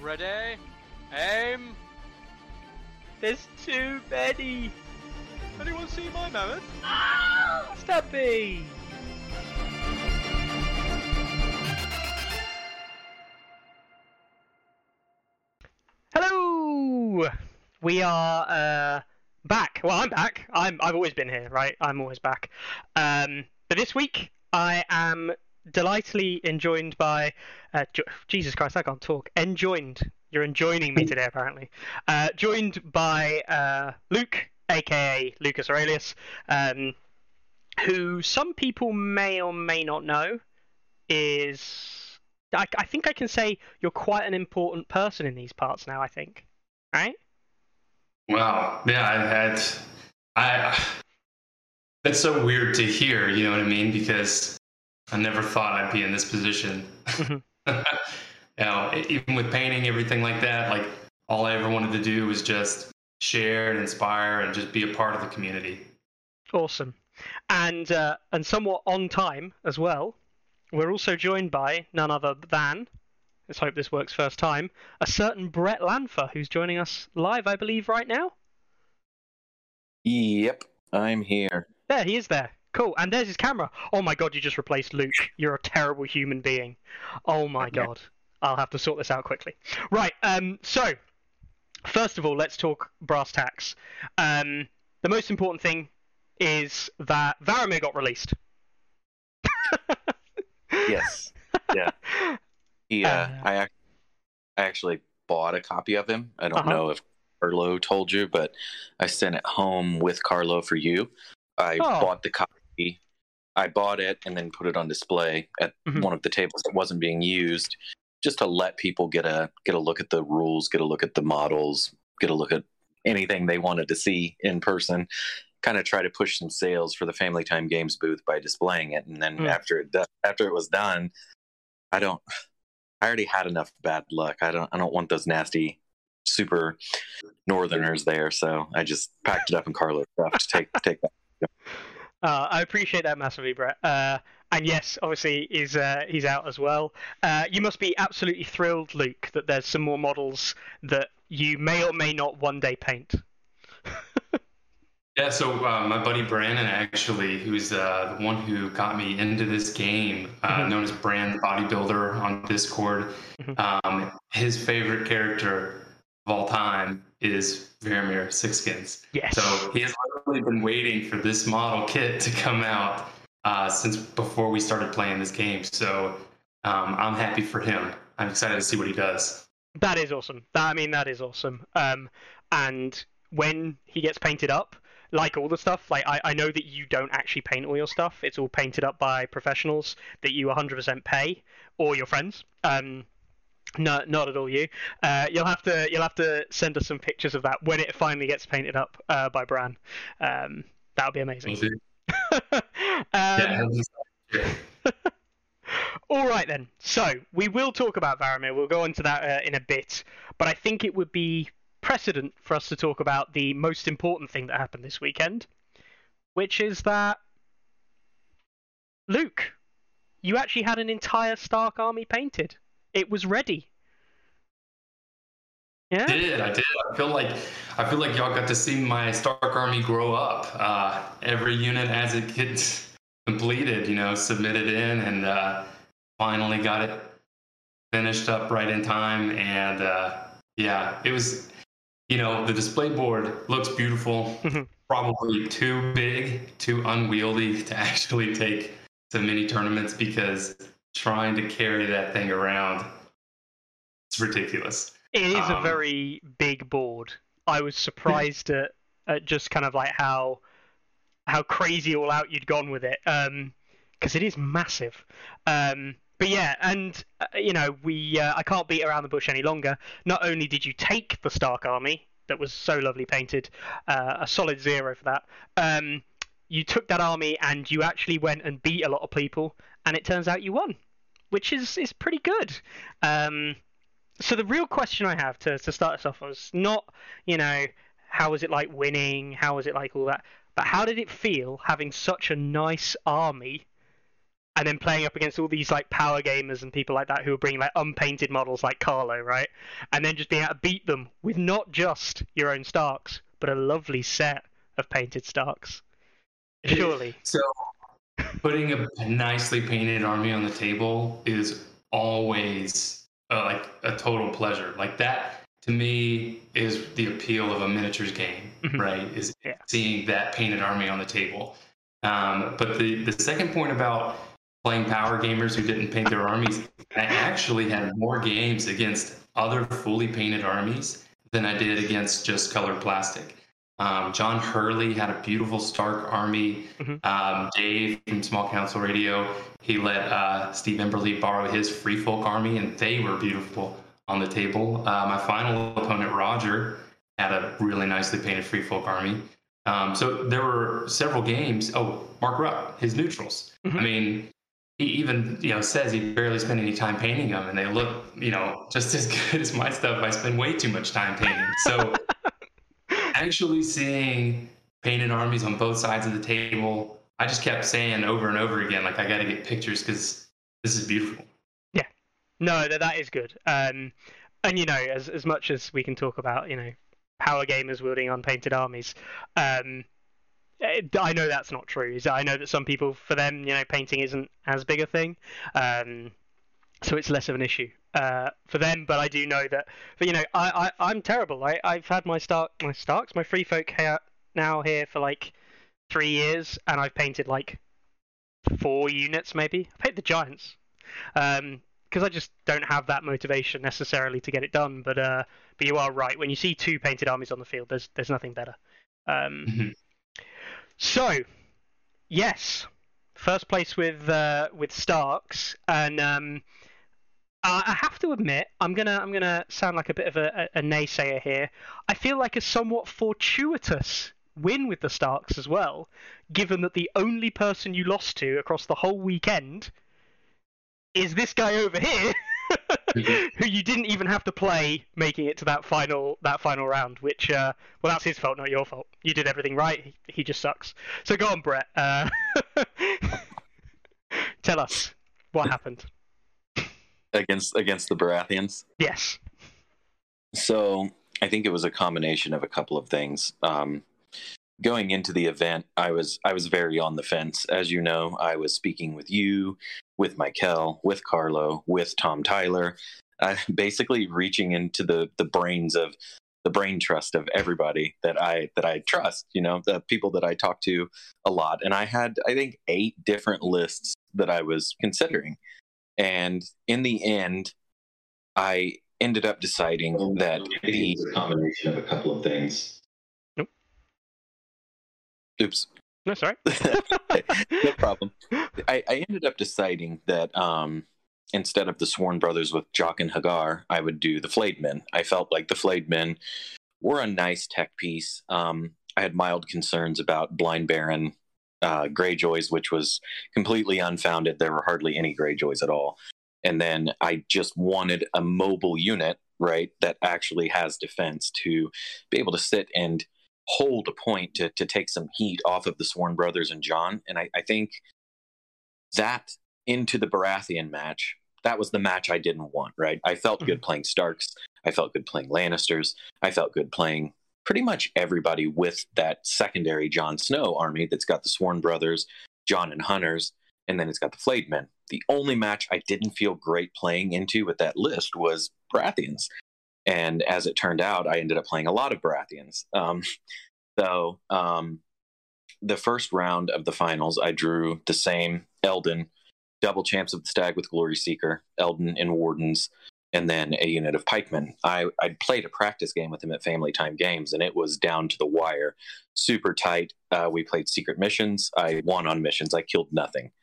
Ready? Aim! There's too many. Anyone see my mammoth? Stubby. Hello. We are uh, back. Well, I'm back. I'm. I've always been here, right? I'm always back. Um, but this week I am delightfully enjoined by. Uh, jo- Jesus Christ, I can't talk. Enjoined. You're enjoining me today, apparently. Uh, joined by uh, Luke, aka Lucas Aurelius, um, who some people may or may not know is. I, I think I can say you're quite an important person in these parts now. I think, right? Wow. Yeah, I've had. I. That's so weird to hear. You know what I mean? Because I never thought I'd be in this position. Mhm. you know, even with painting, everything like that. Like all I ever wanted to do was just share and inspire and just be a part of the community. Awesome, and uh, and somewhat on time as well. We're also joined by none other than. Let's hope this works first time. A certain Brett Lanfer, who's joining us live, I believe, right now. Yep, I'm here. There, he is there. Cool. And there's his camera. Oh my god, you just replaced Luke. You're a terrible human being. Oh my Yeah. god. I'll have to sort this out quickly. Right, um, so, first of all, let's talk brass tacks. Um, the most important thing is that Varamyr got released. Yes. Yeah. He, uh, Uh, I, ac- I actually bought a copy of him. I don't Uh-huh. know if Carlo told you, but I sent it home with Carlo for you. I Oh. bought the copy. I bought it and then put it on display at Mhm. one of the tables that wasn't being used, just to let people get a get a look at the rules, get a look at the models, get a look at anything they wanted to see in person. Kind of try to push some sales for the Family Time Games booth by displaying it, and then Mm. after it do- after it was done, I don't. I already had enough bad luck. I don't. I don't want those nasty super northerners there. So I just packed it up in Carlo's stuff to take take that. Uh, I appreciate that massively, Brett. Uh, and yes, obviously he's uh, he's out as well. Uh, you must be absolutely thrilled, Luke, that there's some more models that you may or may not one day paint. Yeah, so uh, my buddy Brandon, actually, who's uh, the one who got me into this game, uh, Mhm. known as Brand the Bodybuilder on Discord, Mhm. um, his favorite character of all time is Varamyr Sixskins. Yes. So he has been waiting for this model kit to come out uh, since before we started playing this game. So um, I'm happy for him. I'm excited to see what he does. That is awesome. I mean, that is awesome. Um, and when he gets painted up, like all the stuff, like I, I know that you don't actually paint all your stuff. It's all painted up by professionals that you 100% pay, or your friends. Um, no, not at all you. Uh, you'll have to you'll have to send us some pictures of that when it finally gets painted up uh, by Bran. Um, that would be amazing. Um, yeah, all right then. So we will talk about Varamyr. We'll go into that uh, in a bit, but I think it would be precedent for us to talk about the most important thing that happened this weekend, which is that Luke, you actually had an entire Stark army painted. It was ready. Yeah. I did. I did. I feel like I feel like y'all got to see my Stark Army grow up. Uh, every unit as it gets completed, you know, submitted in, and uh, finally got it finished up right in time. And uh, yeah, it was. You know, the display board looks beautiful. Mhm. Probably too big, too unwieldy to actually take to mini tournaments because trying to carry that thing around, it's ridiculous. It is a Um, very big board. I was surprised at, at just kind of like how how crazy all out you'd gone with it, because it is massive. Um, but yeah, and uh, you know we uh, I can't beat around the bush any longer. Not only did you take the Stark army that was so lovely painted, uh, a solid zero for that. Um, you took that army and you actually went and beat a lot of people, and it turns out you won, which is is pretty good. Um, so the real question I have to, to start us off was not, you know, how was it like winning? How was it like all that? But how did it feel having such a nice army and then playing up against all these like power gamers and people like that who are bringing like unpainted models like Carlo, right? And then just being able to beat them with not just your own Starks, but a lovely set of painted Starks. Surely. So, putting a nicely painted army on the table is always uh, like a total pleasure. Like that to me is the appeal of a miniatures game, Mhm. right? Is Yeah. seeing that painted army on the table. Um, but the the second point about playing power gamers who didn't paint their armies, I actually had more games against other fully painted armies than I did against just colored plastic. Um, John Hurley had a beautiful Stark army. Mhm. Um, Dave from Small Council Radio, he let uh, Steve Emberley borrow his Free Folk army, and they were beautiful on the table. Uh, my final opponent, Roger, had a really nicely painted Free Folk army. Um, so there were several games. Oh, Mark Rupp, his neutrals. Mhm. I mean, he even you know says he barely spent any time painting them, and they look you know just as good as my stuff. I spend way too much time painting. So actually seeing painted armies on both sides of the table, I just kept saying over and over again, like I got to get pictures because this is beautiful. Yeah. No, that that is good. Um, and you know, as as much as we can talk about, you know, power gamers wielding unpainted armies, um, I know that's not true. I know that some people, for them, you know, painting isn't as big a thing, um, so it's less of an issue uh, for them. But I do know that, but you know, I, I I'm terrible. I I've had my Stark my Starks my Free Folk here now here for like three years, and I've painted like four units maybe. I painted the Giants. Um, because I just don't have that motivation necessarily to get it done. But uh, but you are right. When you see two painted armies on the field, there's there's nothing better. Um, Mhm. so yes, first place with uh, with Starks, and um, I I have to admit, I'm gonna I'm gonna sound like a bit of a, a, a naysayer here. I feel like a somewhat fortuitous win with the Starks as well, given that the only person you lost to across the whole weekend is this guy over here, who you didn't even have to play, making it to that final that final round. Which, uh, well, that's his fault, not your fault. You did everything right. He, he just sucks. So go on, Brett. Uh, tell us what happened. Against against the Baratheons. Yes. So I think it was a combination of a couple of things. Um, going into the event, I was I was very on the fence. As you know, I was speaking with you, with Michael, with Carlo, with Tom Tyler, uh, basically reaching into the the brains of the brain trust of everybody that I that I trust. You know, the people that I talk to a lot, and I had I think eight different lists that I was considering, and in the end, I ended up deciding that the a combination of a couple of things. oops. No, sorry. no problem. I, I ended up deciding that um instead of the sworn brothers with jock and hagar i would do the flayed men. I felt like the flayed men were a nice tech piece. Um i had mild concerns about blind baron uh greyjoys which was completely unfounded there were hardly any greyjoys at all and then i just wanted a mobile unit right that actually has defense to be able to sit and hold a point to, to take some heat off of the Sworn brothers and Jon. And I, I think that into the Baratheon match, that was the match I didn't want, right? I felt good playing Starks. I felt good playing Lannisters. I felt good playing pretty much everybody with that secondary Jon Snow army that's got the Sworn brothers, Jon and Hunters, and then it's got the Flayed Men. The only match I didn't feel great playing into with that list was Baratheons. And as it turned out, I ended up playing a lot of Baratheons. Um, so um, the first round of the finals, I drew the same Eldon, double champs of the Stag with Glory Seeker, Eldon and Wardens, and then a unit of pikemen. I I played a practice game with him at Family Time Games, and it was down to the wire, super tight. Uh, we played secret missions. I won on missions. I killed nothing.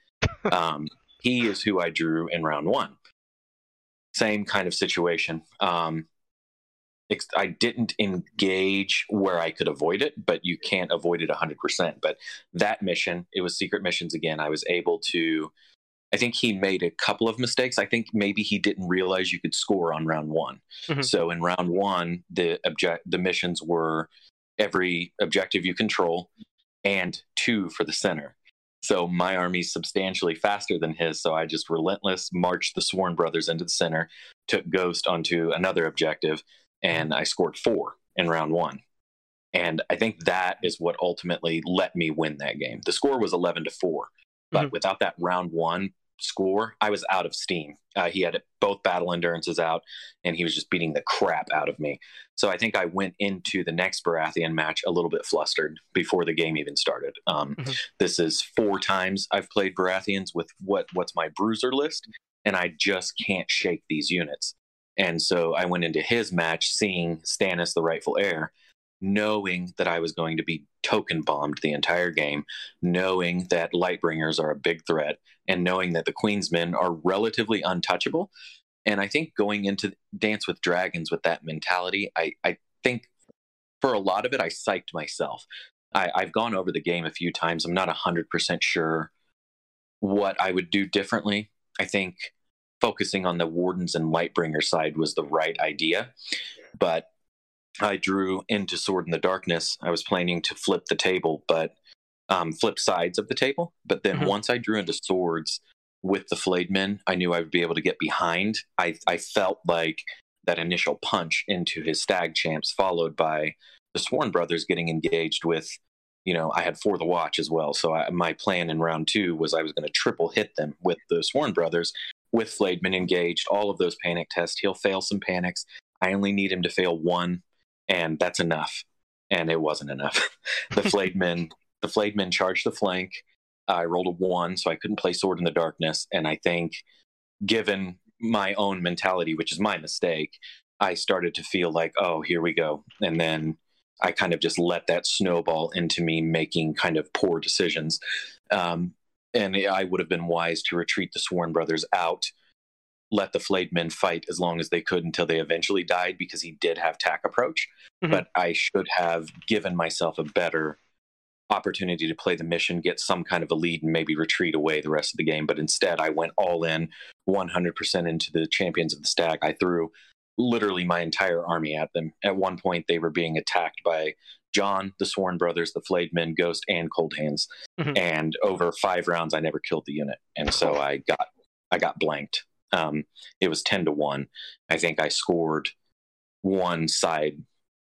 Um, he is who I drew in round one. Same kind of situation. Um, I didn't engage where I could avoid it, but you can't avoid it 100%. But that mission, it was secret missions again. I was able to, I think he made a couple of mistakes. I think maybe he didn't realize you could score on round one. Mhm. So in round one, the object, the missions were every objective you control and two for the center. So my army's substantially faster than his. So I just relentless marched the Sworn brothers into the center, took Ghost onto another objective, and I scored four in round one. And I think that is what ultimately let me win that game. The score was 11 to 4. But Mhm. without that round one score, I was out of steam. Uh, he had both battle endurances out, and he was just beating the crap out of me. So I think I went into the next Baratheon match a little bit flustered before the game even started. Um, Mhm. This is four times I've played Baratheons with what what's my bruiser list, and I just can't shake these units. And so I went into his match seeing Stannis, the rightful heir, knowing that I was going to be token bombed the entire game, knowing that Lightbringers are a big threat, and knowing that the Queensmen are relatively untouchable. And I think going into Dance with Dragons with that mentality, I, I think for a lot of it, I psyched myself. I, I've gone over the game a few times. I'm not 100% sure what I would do differently. I think focusing on the Wardens and Lightbringer side was the right idea. But I drew into Sword in the Darkness. I was planning to flip the table, but um, flip sides of the table. But then Mhm. once I drew into swords with the flayed men, I knew I would be able to get behind. I, I felt like that initial punch into his stag champs, followed by the Sworn brothers getting engaged with, you know, I had for the watch as well. So I, my plan in round two was I was going to triple hit them with the Sworn brothers with Flayed Men engaged, all of those panic tests. He'll fail some panics. I only need him to fail one, and that's enough. And it wasn't enough. the Flayed Men, the Flayed Men charged the flank. I rolled a one, so I couldn't play Sword in the Darkness. And I think, given my own mentality, which is my mistake, I started to feel like, oh, here we go. And then I kind of just let that snowball into me making kind of poor decisions. Um, and I would have been wise to retreat the Sworn brothers out, let the flayed men fight as long as they could until they eventually died because he did have tack approach. Mhm. But I should have given myself a better opportunity to play the mission, get some kind of a lead, and maybe retreat away the rest of the game. But instead, I went all in 100% into the champions of the stag. I threw literally my entire army at them. At one point, they were being attacked by Jon, the Sworn Brothers, the Flayed Men, Ghost, and Cold Hands. Mhm. And over five rounds, I never killed the unit, and so I got I got blanked. Um, it was ten to one. I think I scored one side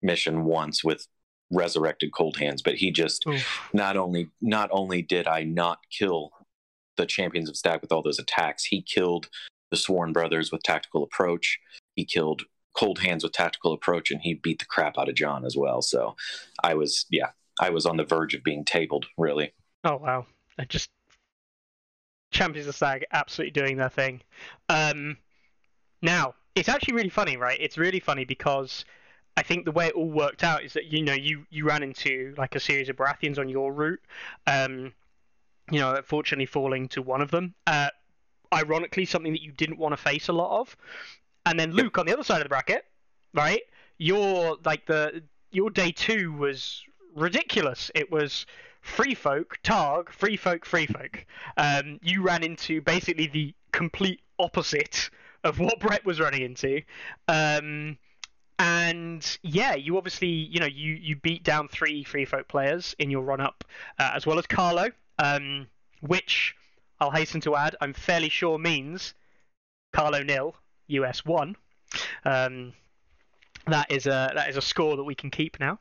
mission once with resurrected Cold Hands, but he just Oof. not only not only did I not kill the champions of Stag with all those attacks, he killed the Sworn Brothers with tactical approach. He killed Cold Hands with tactical approach, and he beat the crap out of Jon as well. So I was, yeah, I was on the verge of being tabled. Really, Oh wow! I just Champions of Stag absolutely doing their thing. Um, now it's actually really funny, right? It's really funny because I think the way it all worked out is that you know you you ran into like a series of Baratheons on your route. Um, you know, fortunately falling to one of them. Uh, ironically, something that you didn't want to face a lot of. And then Luke on the other side of the bracket, right? Your like the your day two was ridiculous. It was free folk, Targ, free folk, free folk. Um, you ran into basically the complete opposite of what Brett was running into. Um, and yeah, you obviously, you know, you, you beat down three free folk players in your run up, uh, as well as Carlo, um, which I'll hasten to add, I'm fairly sure means Carlo nil, US one. Um, that is a that is a score that we can keep now.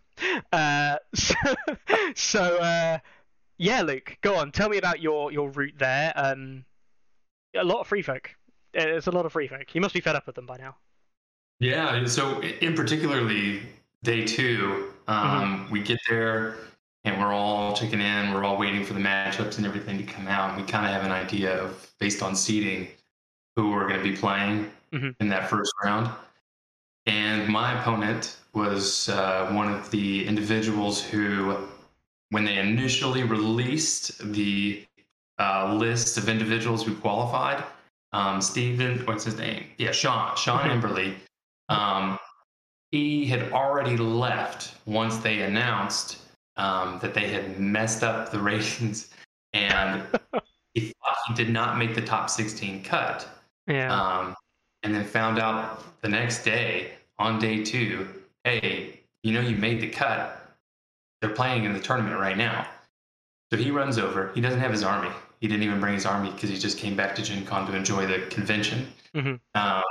Uh, so, so uh, yeah, Luke, go on. Tell me about your your route there. Um, a lot of free folk. There's a lot of free folk. You must be fed up with them by now. Yeah. So in particularly day two, um, we get there and we're all checking in. We're all waiting for the matchups and everything to come out. And we kind of have an idea of based on seeding who we're going to be playing Mhm. in that first round. And my opponent was uh, one of the individuals who, when they initially released the uh, list of individuals who qualified, um, Steven, what's his name? Yeah, Sean, Sean. Emberley. Um, he had already left once they announced um, that they had messed up the ratings and he thought he did not make the top 16 cut. Yeah. Um, and then found out the next day on day two, hey, you know, you made the cut. They're playing in the tournament right now. So he runs over. He doesn't have his army. He didn't even bring his army because he just came back to Gen Con to enjoy the convention. Mhm. Um,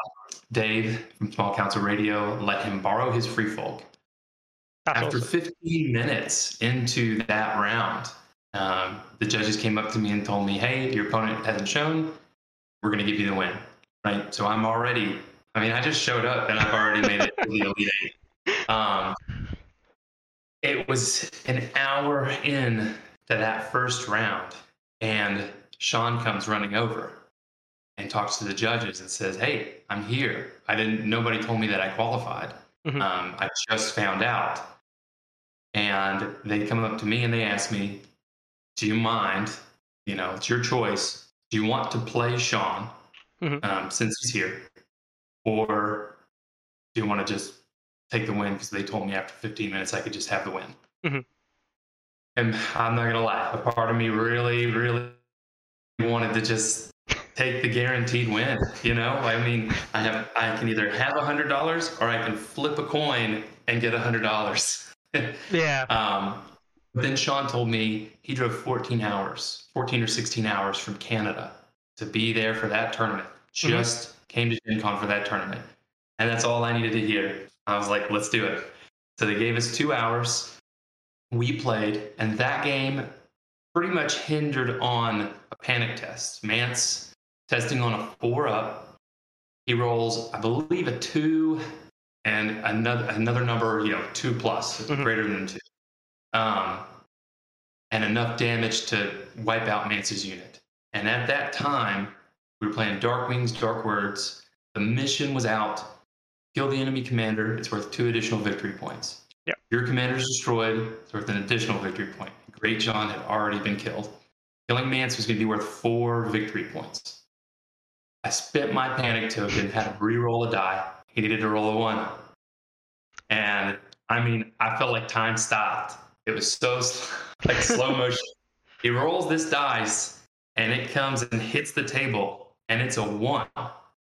Dave from Small Council Radio let him borrow his free folk. After awesome. 15 minutes into that round, um, the judges came up to me and told me, "Hey, your opponent hasn't shown. We're going to give you the win." Right. So I'm already. I mean, I just showed up and I've already made it to the elite eight. Um, it was an hour in to that first round, and Sean comes running over and talks to the judges and says, "Hey, I'm here. I didn't. Nobody told me that I qualified. Mhm. Um, I just found out." And they come up to me and they ask me, "Do you mind? You know, it's your choice. Do you want to play Sean Mhm. um, since he's here, or do you want to just take the win because they told me after 15 minutes I could just have the win?" Mhm. And I'm not gonna lie, a part of me really, really wanted to just take the guaranteed win. You know, I mean, I have, I can either have a hundred dollars or I can flip a coin and get a hundred dollars. Yeah. Um, but then Sean told me he drove 14 hours, 14 or 16 hours from Canada to be there for that tournament. Just came to Gen Con for that tournament. And that's all I needed to hear. I was like, let's do it. So they gave us two hours. We played, and that game pretty much hindered on a panic test. Mance testing on a four up. He rolls, I believe, a two and another another number, you know, two plus, Mhm. greater than two. Um, and enough damage to wipe out Mance's unit. And at that time, we were playing Dark Wings, Dark Words. The mission was out. Kill the enemy commander. It's worth two additional victory points. Yeah. Your commander's destroyed. It's worth an additional victory point. Greatjon had already been killed. Killing Mance was going to be worth four victory points. I spent my panic token, had to re-roll a die. He needed to roll a one. And I mean, I felt like time stopped. It was so like slow motion. He rolls this dice, and it comes and hits the table, and it's a one.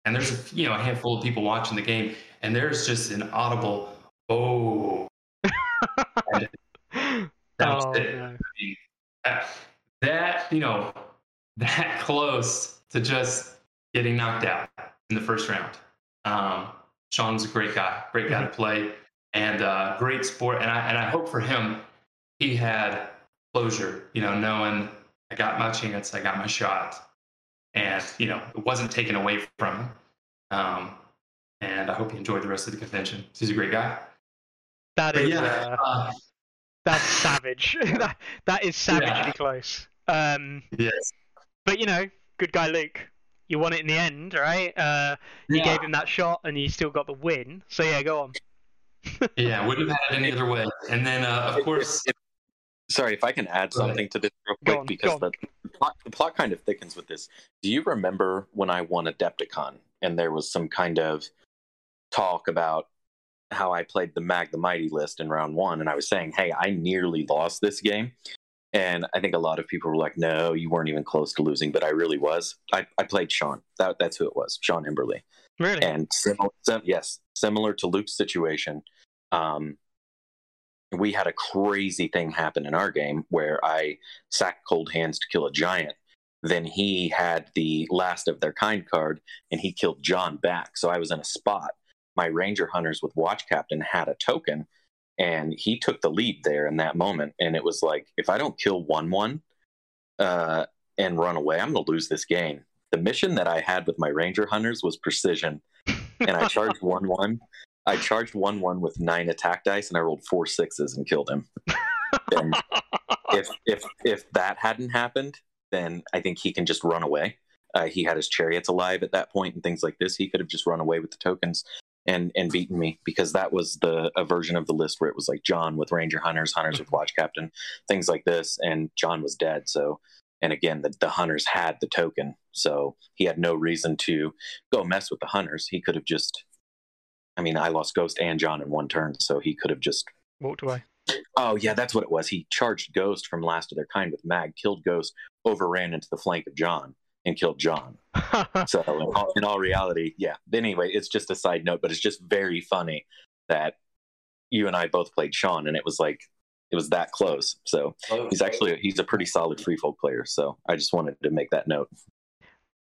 And there's a, you know a handful of people watching the game, and there's just an audible oh. That oh, it. no. That, that you know that close to just getting knocked out in the first round. Um, Sean's a great guy, great guy to play, and uh, great sport. And I and I hope for him, he had closure. You know, knowing I got my chance, I got my shot, and you know it wasn't taken away from him. Um, and I hope he enjoyed the rest of the convention. He's a great guy. That But is yeah, uh, uh, that's savage. that, that is savagely Yeah. close. Um, yes, but you know, good guy Luke. You won it in the end, right? Uh, you Yeah. gave him that shot, and you still got the win. So yeah, go on. yeah, wouldn't have had it any other way. And then uh, of course. If- sorry if I can add something to this real quick on, because the, the, plot, the plot kind of thickens with this. Do you remember when I won Adepticon and there was some kind of talk about how I played the Mag the Mighty list in round one, and I was saying, "Hey, I nearly lost this game." And I think a lot of people were like, "No, you weren't even close to losing," but I really was. I, I played Sean. That, that's who it was, Sean Emberley Really? and similar, sim- yes, similar to Luke's situation, um, we had a crazy thing happen in our game where I sacked cold hands to kill a giant. Then he had the last of their kind card, and he killed Jon back. So I was in a spot. My ranger hunters with watch captain had a token, and he took the lead there in that moment. And it was like, if I don't kill Wun Wun uh, and run away, I'm going to lose this game. The mission that I had with my ranger hunters was precision, and I charged Wun Wun. I charged Wun Wun with nine attack dice, and I rolled four sixes and killed him. And if if if that hadn't happened, then I think he can just run away. Uh, he had his chariots alive at that point and things like this. He could have just run away with the tokens and and beaten me because that was the a version of the list where it was like Jon with Ranger Hunters, Hunters with Watch Captain, things like this, and Jon was dead. So and again, the, the hunters had the token, so he had no reason to go mess with the hunters. He could have just, I mean, I lost Ghost and Jon in one turn, so he could have just Walked away. Oh yeah, that's what it was. He charged Ghost from Last of Their Kind with Mag, killed Ghost, overran into the flank of Jon, and killed Jon. So in all, in all reality, yeah. Anyway, it's just a side note, but it's just very funny that you and I both played Sean, and it was like it was that close. So he's actually he's a pretty solid free folk player. So I just wanted to make that note.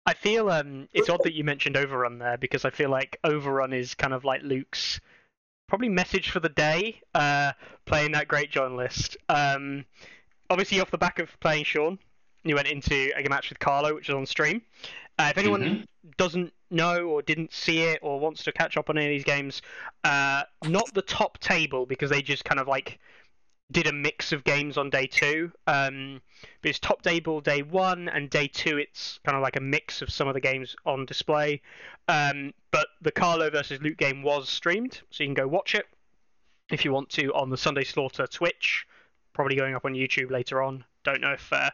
I feel um, it's odd that you mentioned Overrun there because I feel like Overrun is kind of like Luke's probably message for the day, uh, playing that Greatjon list. Um, obviously, off the back of playing Sean, you went into a match with Carlo, which is on stream. Uh, if anyone Mhm. doesn't know or didn't see it or wants to catch up on any of these games, uh, not the top table because they just kind of like did a mix of games on day two. Um, but it's top table day one and day two. It's kind of like a mix of some of the games on display. Um, but the Carlo versus Luke game was streamed, so you can go watch it if you want to on the Sunday Slaughter Twitch. Probably going up on YouTube later on. Don't know if uh,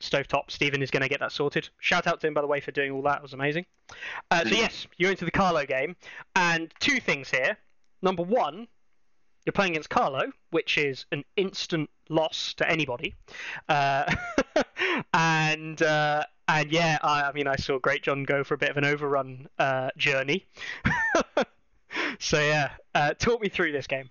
Stovetop Stephen is going to get that sorted. Shout out to him by the way for doing all that. It was amazing. Uh, so yes, you're into the Carlo game, and two things here. Number one, you're playing against Carlo, which is an instant loss to anybody. Uh, and uh, and yeah, I, I mean, I saw Greatjon go for a bit of an overrun uh, journey. so yeah, uh, talk me through this game.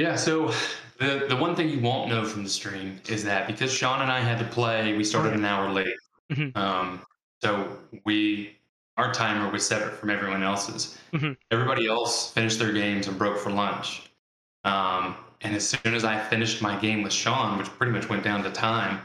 Yeah, so the the one thing you won't know from the stream is that because Sean and I had to play, we started an hour late. Mhm. Um, so we our timer was separate from everyone else's. Mhm. Everybody else finished their games and broke for lunch. Um, and as soon as I finished my game with Sean, which pretty much went down to time,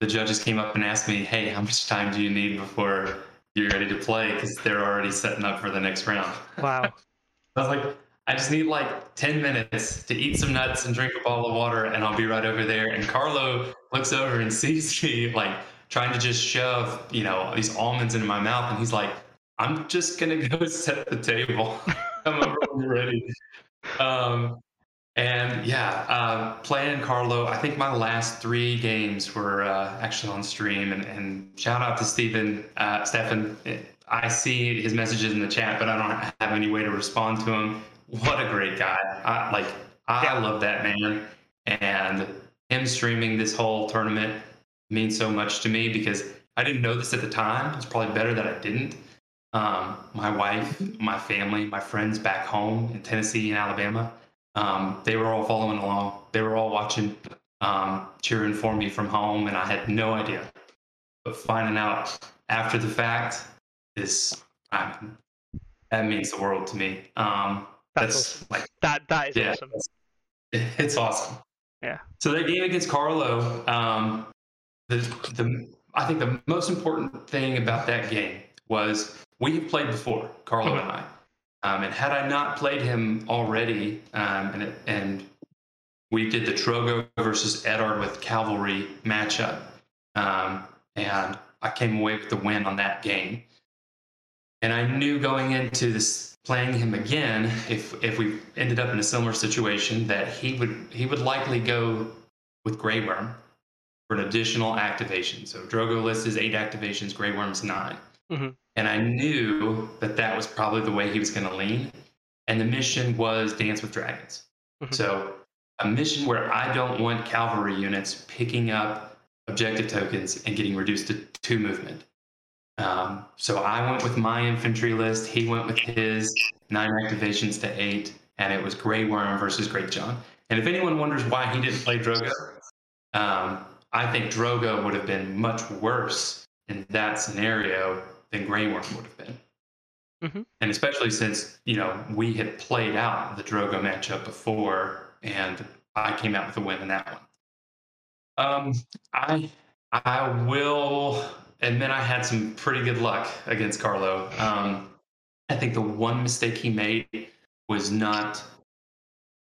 the judges came up and asked me, "Hey, how much time do you need before you're ready to play?" Because they're already setting up for the next round. Wow. I was like, I just need like 10 minutes to eat some nuts and drink a bottle of water, and I'll be right over there. And Carlo looks over and sees me like trying to just shove, you know, these almonds into my mouth. And he's like, I'm just going to go set the table. Come over when you're ready. Um, and yeah, uh, playing Carlo, I think my last three games were uh, actually on stream. And, and shout out to Stephen, uh, Stefan. I see his messages in the chat, but I don't have any way to respond to him. What a great guy! I, like I love that man, and him streaming this whole tournament means so much to me because I didn't know this at the time. It's probably better that I didn't. Um, my wife, my family, my friends back home in Tennessee and Alabama, um, they were all following along. They were all watching, um, cheering for me from home, and I had no idea. But finding out after the fact is, I mean, that means the world to me. Um, That's that's awesome. like That that is yeah, awesome. it's awesome. Yeah. So that game against Carlo, um, the the I think the most important thing about that game was we had played before, Carlo and I, um, and had I not played him already, um, and it, and we did the Drogo versus Eddard with Cavalry matchup, um, and I came away with the win on that game. And I knew going into this playing him again, if if we ended up in a similar situation, that he would he would likely go with Grey Worm for an additional activation. So Drogo list is eight activations, Grey Worm's 9 Mhm. And I knew that that was probably the way he was going to lean. And the mission was Dance with Dragons. Mhm. So a mission where I don't want cavalry units picking up objective tokens and getting reduced to two movement. Um, so I went with my infantry list. He went with his nine activations to eight, and it was Grey Worm versus Greatjon. And if anyone wonders why he didn't play Drogo, um, I think Drogo would have been much worse in that scenario than Grey Worm would have been. Mhm. And especially since you know we had played out the Drogo matchup before, and I came out with a win in that one. Um, I I will admit I had some pretty good luck against Carlo. Um, I think the one mistake he made was not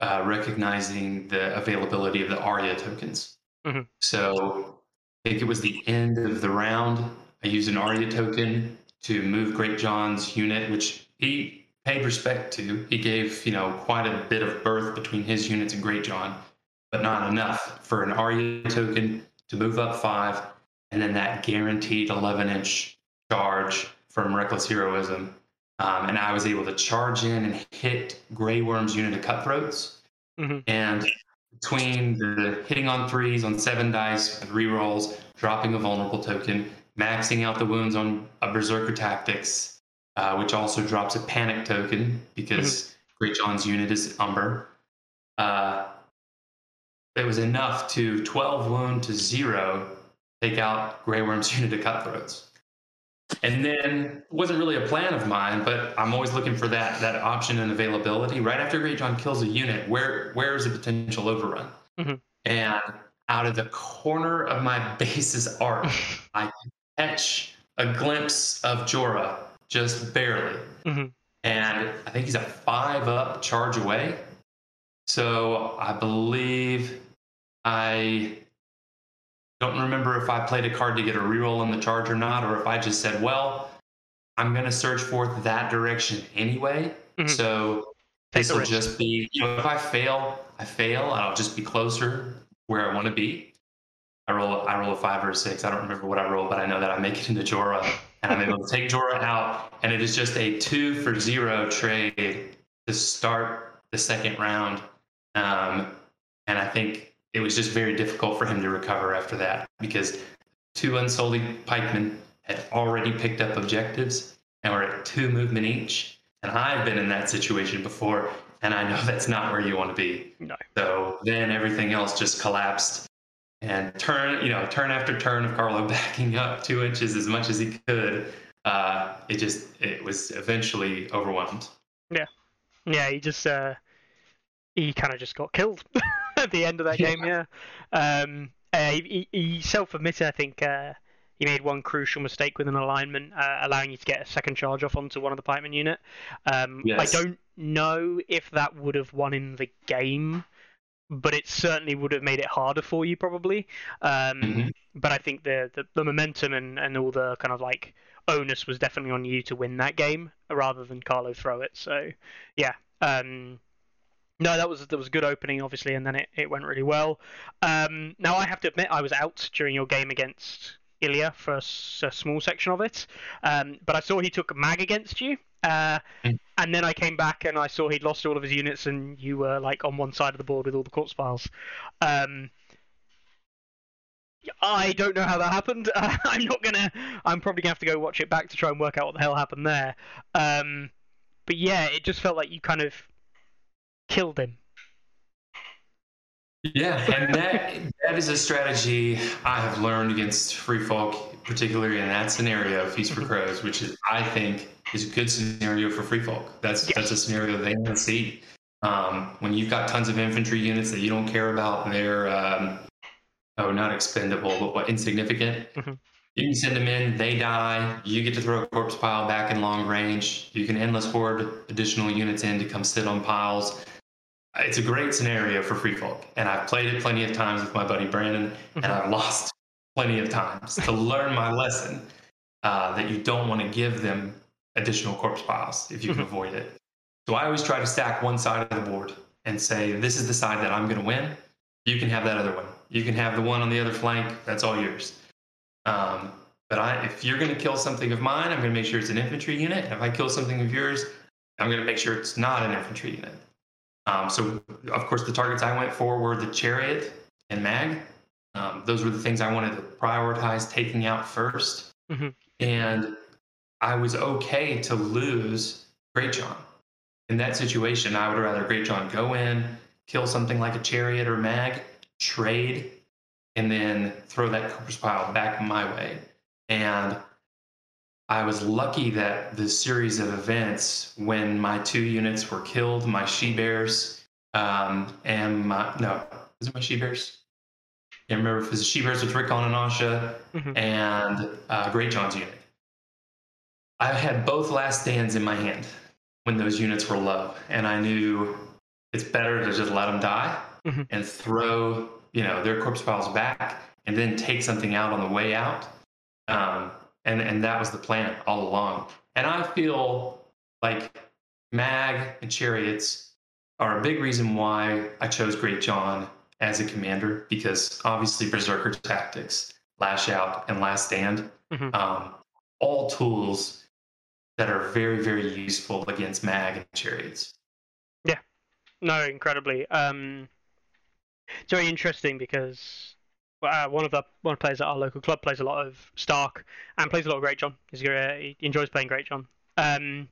uh, recognizing the availability of the ARIA tokens. Mhm. So I think it was the end of the round. I used an ARIA token to move Greatjon's unit, which he paid respect to. He gave, you know, quite a bit of berth between his units and Greatjon, but not enough for an ARIA token to move up five, and then that guaranteed 11 inch charge from Reckless Heroism. Um, and I was able to charge in and hit Grey Worm's unit of cutthroats. Mhm. And between the hitting on threes on seven dice with rerolls, dropping a vulnerable token, maxing out the wounds on a Berserker Tactics, uh, which also drops a panic token because Greatjon's unit is Umber. Uh, it was enough to 12 wound to zero, take out Grey Worm's unit of cutthroats. And then wasn't really a plan of mine, but I'm always looking for that that option and availability. Right after Greatjon kills a unit, where where is the potential overrun? Mhm. And out of the corner of my base's arc, I catch a glimpse of Jorah, just barely. Mhm. And I think he's a five up charge away. So I believe I don't remember if I played a card to get a reroll on the charge or not, or if I just said, well, I'm going to search forth that direction anyway. Mhm. So this will just be, you know, if I fail, I fail. And I'll just be closer where I want to be. I roll, I roll a five or a six. I don't remember what I roll, but I know that I make it into Jorah, and I'm able to take Jorah out, and it is just a two for zero trade to start the second round. Um, and I think it was just very difficult for him to recover after that because two unsullied pikemen had already picked up objectives and were at two movement each. And I've been in that situation before, and I know that's not where you want to be. No. So then everything else just collapsed. And turn, you know, turn after turn of Carlo backing up two inches as much as he could. Uh, it just, it was eventually overwhelmed. Yeah, yeah. he just uh, he kind of just got killed at the end of that game. Yeah, um, uh, he, he self-admitted. I think uh, he made one crucial mistake with an alignment, uh, allowing you to get a second charge off onto one of the pikeman unit. Um, Yes. I don't know if that would have won in the game, but it certainly would have made it harder for you probably. Um, Mhm. But I think the, the the momentum and and all the kind of like onus was definitely on you to win that game rather than Carlo throw it. So yeah. Um, no, that was that was a good opening, obviously, and then it, it went really well. Um, now I have to admit I was out during your game against Ilya for a, s- a small section of it, um, but I saw he took mag against you, uh, Mm. and then I came back and I saw he'd lost all of his units, and you were like on one side of the board with all the corpse piles. Um, I don't know how that happened. Uh, I'm not gonna. I'm probably gonna have to go watch it back to try and work out what the hell happened there. Um, but yeah, it just felt like you kind of killed him. Yeah, and that that is a strategy I have learned against free folk, particularly in that scenario, Feast for Crows, which is I think is a good scenario for free folk. That's Yes. that's a scenario they want to see. Um, when you've got tons of infantry units that you don't care about, they're um, oh not expendable, but what insignificant. Mhm. You can send them in, they die. You get to throw a corpse pile back in long range. You can endless horde additional units in to come sit on piles it's a great scenario for free folk and i've played it plenty of times with my buddy brandon and i've lost plenty of times to learn my lesson uh, that you don't want to give them additional corpse piles if you can avoid it. So i always try to stack one side of the board and say this is the side that i'm going to win. You can have that other one. You can have the one on the other flank. That's all yours. Um, but I, if you're going to kill something of mine i'm going to make sure it's an infantry unit. And if i kill something of yours i'm going to make sure it's not an infantry unit um, so, of course, the targets I went for were the chariot and mag. Um, those were the things I wanted to prioritize taking out 1st Mhm. And I was okay to lose Greatjon. In that situation, I would rather Greatjon go in, kill something like a chariot or mag, trade, and then throw that corpse pile back my way. And I was lucky that the series of events when my two units were killed, my she bears, um, and my no, is it my she bears? I can't remember if it was she bears with Rickon and Asha Mhm. and uh, Greatjon's unit. I had both last stands in my hand when those units were low, and I knew it's better to just let them die Mhm. and throw you know their corpse piles back, and then take something out on the way out. Um, and and that was the plan all along. And I feel like Mag and Chariots are a big reason why I chose Greatjon as a commander because obviously Berserker tactics, Lash Out, and Last Stand, Mhm. um, all tools that are very very useful against Mag and Chariots. Yeah, no, incredibly. Um, it's very interesting because uh, one of the one of the players at our local club plays a lot of Stark and plays a lot of Greatjon. He's, uh, he enjoys playing Greatjon. Um,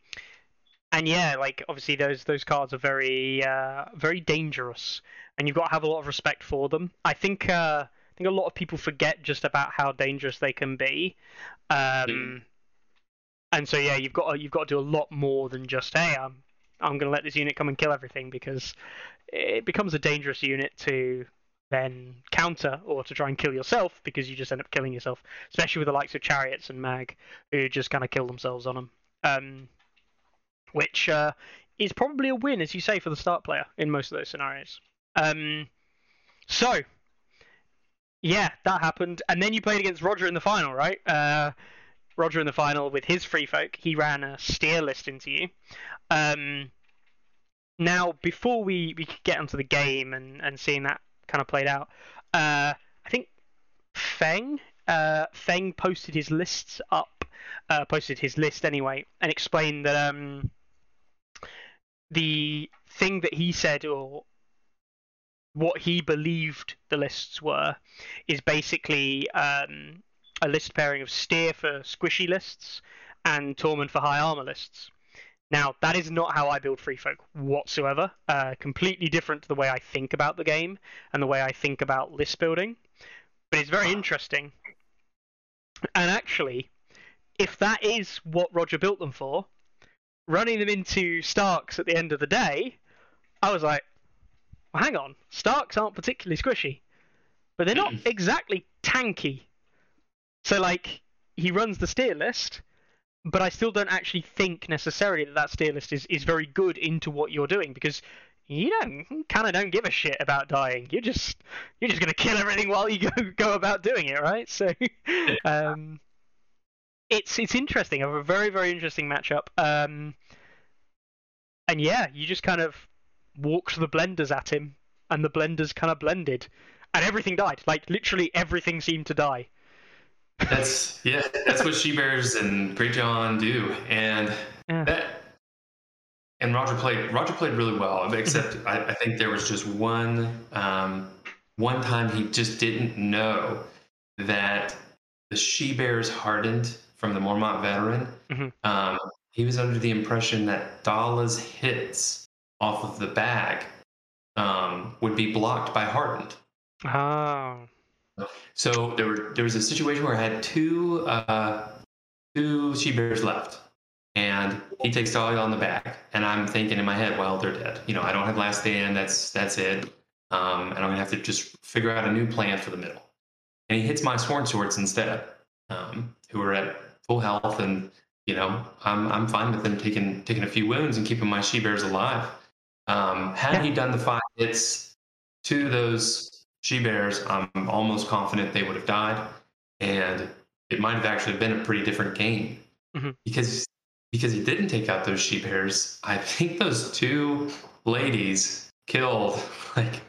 and yeah, like obviously those those cards are very uh, very dangerous, and you've got to have a lot of respect for them. I think uh, I think a lot of people forget just about how dangerous they can be. Um, Mm. And so yeah, you've got to, you've got to do a lot more than just hey, I'm I'm going to let this unit come and kill everything because it becomes a dangerous unit to then counter or to try and kill yourself because you just end up killing yourself, especially with the likes of chariots and mag who just kind of kill themselves on them. Um, which uh, is probably a win, as you say, for the Stark player in most of those scenarios. Um, so, yeah, that happened, and then you played against Roger in the final, right? Uh, Roger in the final with his free folk, he ran a Styr list into you. Um, now, before we, we get onto the game and, and seeing that kind of played out, uh, I think Feng uh, Feng posted his lists up, uh, posted his list anyway, and explained that um, the thing that he said or what he believed the lists were is basically um, a list pairing of Styr for squishy lists and Tormund for high armor lists. Now, that is not how I build Free Folk whatsoever. Uh, completely different to the way I think about the game and the way I think about list building. But it's very interesting. And actually, if that is what Roger built them for, running them into Starks at the end of the day, I was like, well, hang on, Starks aren't particularly squishy, but they're not exactly tanky. So, like, he runs the Styr list, but I still don't actually think necessarily that that Styr list is, is very good into what you're doing because you don't kind of don't give a shit about dying. You're just you're just gonna kill everything while you go go about doing it, right? So, um, it's it's interesting. A very very interesting matchup. Um, and yeah, you just kind of walked the blenders at him, and the blenders kind of blended, and everything died. Like literally everything seemed to die. That's yeah, that's what she bears and Greatjon do, and Yeah. that and Roger played Roger played really well, except I, I think there was just one um, one time he just didn't know that the she bears hardened from the Mormont veteran. Mhm. Um, he was under the impression that Dala's hits off of the bag um, would be blocked by hardened. Oh. So there were there was a situation where I had two uh, two she bears left, and he takes Dahlia on the back, and I'm thinking in my head, well, they're dead. You know, I don't have last stand. That's that's it. Um, and I'm gonna have to just figure out a new plan for the middle. And he hits my sworn swords instead, um, who are at full health, and you know, I'm I'm fine with them taking taking a few wounds and keeping my she bears alive. Um, had he done the five hits to those she bears, I'm almost confident they would have died, and it might have actually been a pretty different game Mhm. because because he didn't take out those she bears. I think those two ladies killed like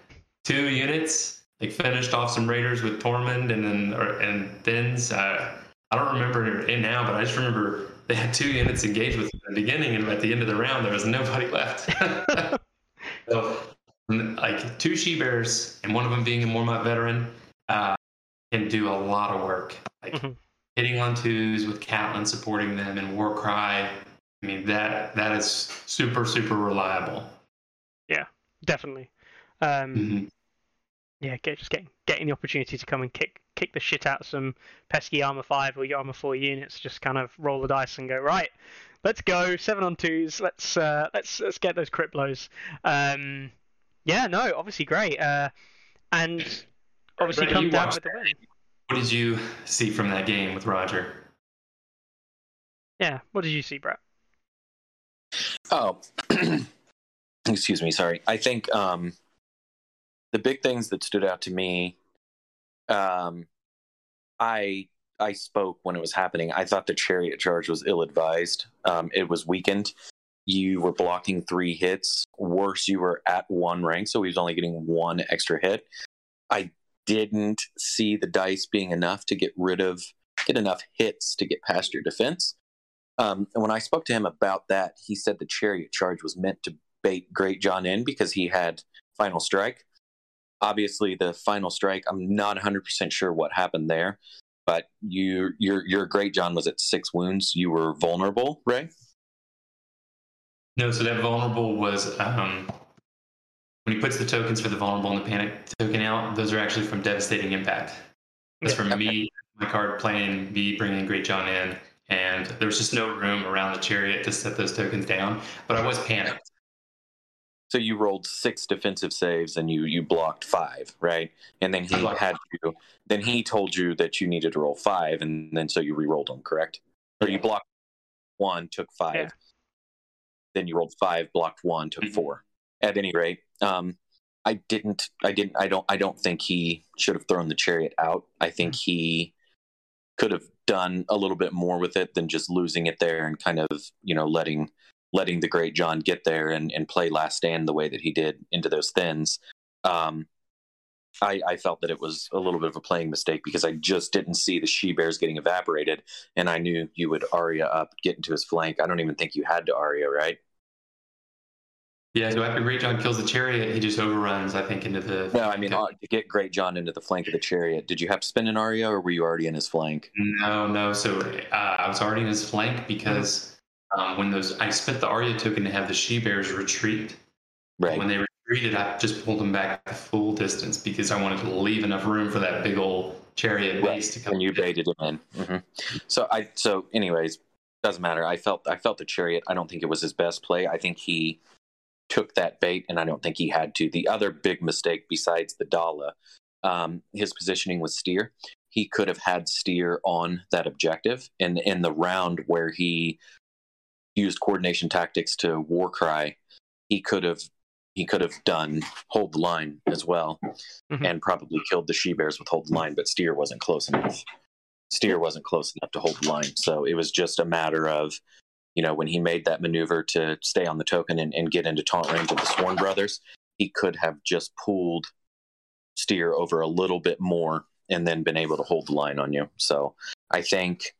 two units, like finished off some raiders with Tormund and then or, and Thenns. Uh, I don't remember it now, but I just remember they had two units engaged with in the beginning, and at the end of the round, there was nobody left. so, like two she bears, and one of them being a Mormont veteran, uh, can do a lot of work. Like Mhm. hitting on twos with Catelyn supporting them and Warcry. I mean that that is super super reliable. Yeah, definitely. Um, Mhm. yeah, get, just getting getting the opportunity to come and kick kick the shit out of some pesky armor five or armor four units. Just kind of roll the dice and go right. Let's go seven on twos. Let's uh, let's let's get those crit blows. Um, yeah, no, obviously great. Uh, and obviously Brett, come down with the win. What did you see from that game with Roger? Yeah, what did you see, Brett? Oh, excuse me. Sorry. I think um, the big things that stood out to me. Um, I I spoke when it was happening. I thought the chariot charge was ill advised. Um, it was weakened. You were blocking three hits. Worse, you were at one rank, so he was only getting one extra hit. I didn't see the dice being enough to get rid of get enough hits to get past your defense. Um, and when I spoke to him about that, he said the chariot charge was meant to bait Greatjon in because he had final strike. Obviously, the final strike, I'm not 100% sure what happened there, but you, your, your Greatjon was at six wounds. You were vulnerable, Ray? No, so that vulnerable was um, when he puts the tokens for the vulnerable and the panic token out. Those are actually from devastating impact. That's Yeah. from me, my card playing, me bringing Greatjon in, and there was just no room around the chariot to set those tokens down. But I was panicked. So you rolled six defensive saves and you you blocked five, right? And then he had you. Then he told you that you needed to roll five, and then so you re-rolled them, correct? Or you blocked one, took five. Yeah. Then you rolled five, blocked one, took Mhm. four. At any rate, um, I didn't. I didn't. I don't. I don't think he should have thrown the chariot out. I think he could have done a little bit more with it than just losing it there and kind of you know letting letting the Greatjon get there and, and play last stand the way that he did into those Thenns. Um, I, I felt that it was a little bit of a playing mistake because I just didn't see the she bears getting evaporated, and I knew you would Arya up, get into his flank. I don't even think you had to Arya, right? Yeah, so after Greatjon kills the chariot, he just overruns, I think, into the. No, I mean uh, to get Greatjon into the flank of the chariot. Did you have to spin an Arya, or were you already in his flank? No, no. So uh, I was already in his flank because um, when those I spent the Arya token to have the she bears retreat. Right. When they retreated, I just pulled them back the full distance because I wanted to leave enough room for that big old chariot Right, base to come. and you baited him in. hmm So I so anyways doesn't matter. I felt I felt the chariot. I don't think it was his best play. I think he took that bait, and I don't think he had to. The other big mistake besides the Dala, um, his positioning with Styr. He could have had Styr on that objective, and in the round where he used coordination tactics to war cry, he could have he could have done hold the line as well, Mhm. and probably killed the she bears with hold the line. But Styr wasn't close enough. Styr wasn't close enough to hold the line, so it was just a matter of, you know, when he made that maneuver to stay on the token and, and get into taunt range of the Sworn Brothers, he could have just pulled Styr over a little bit more and then been able to hold the line on you. So I think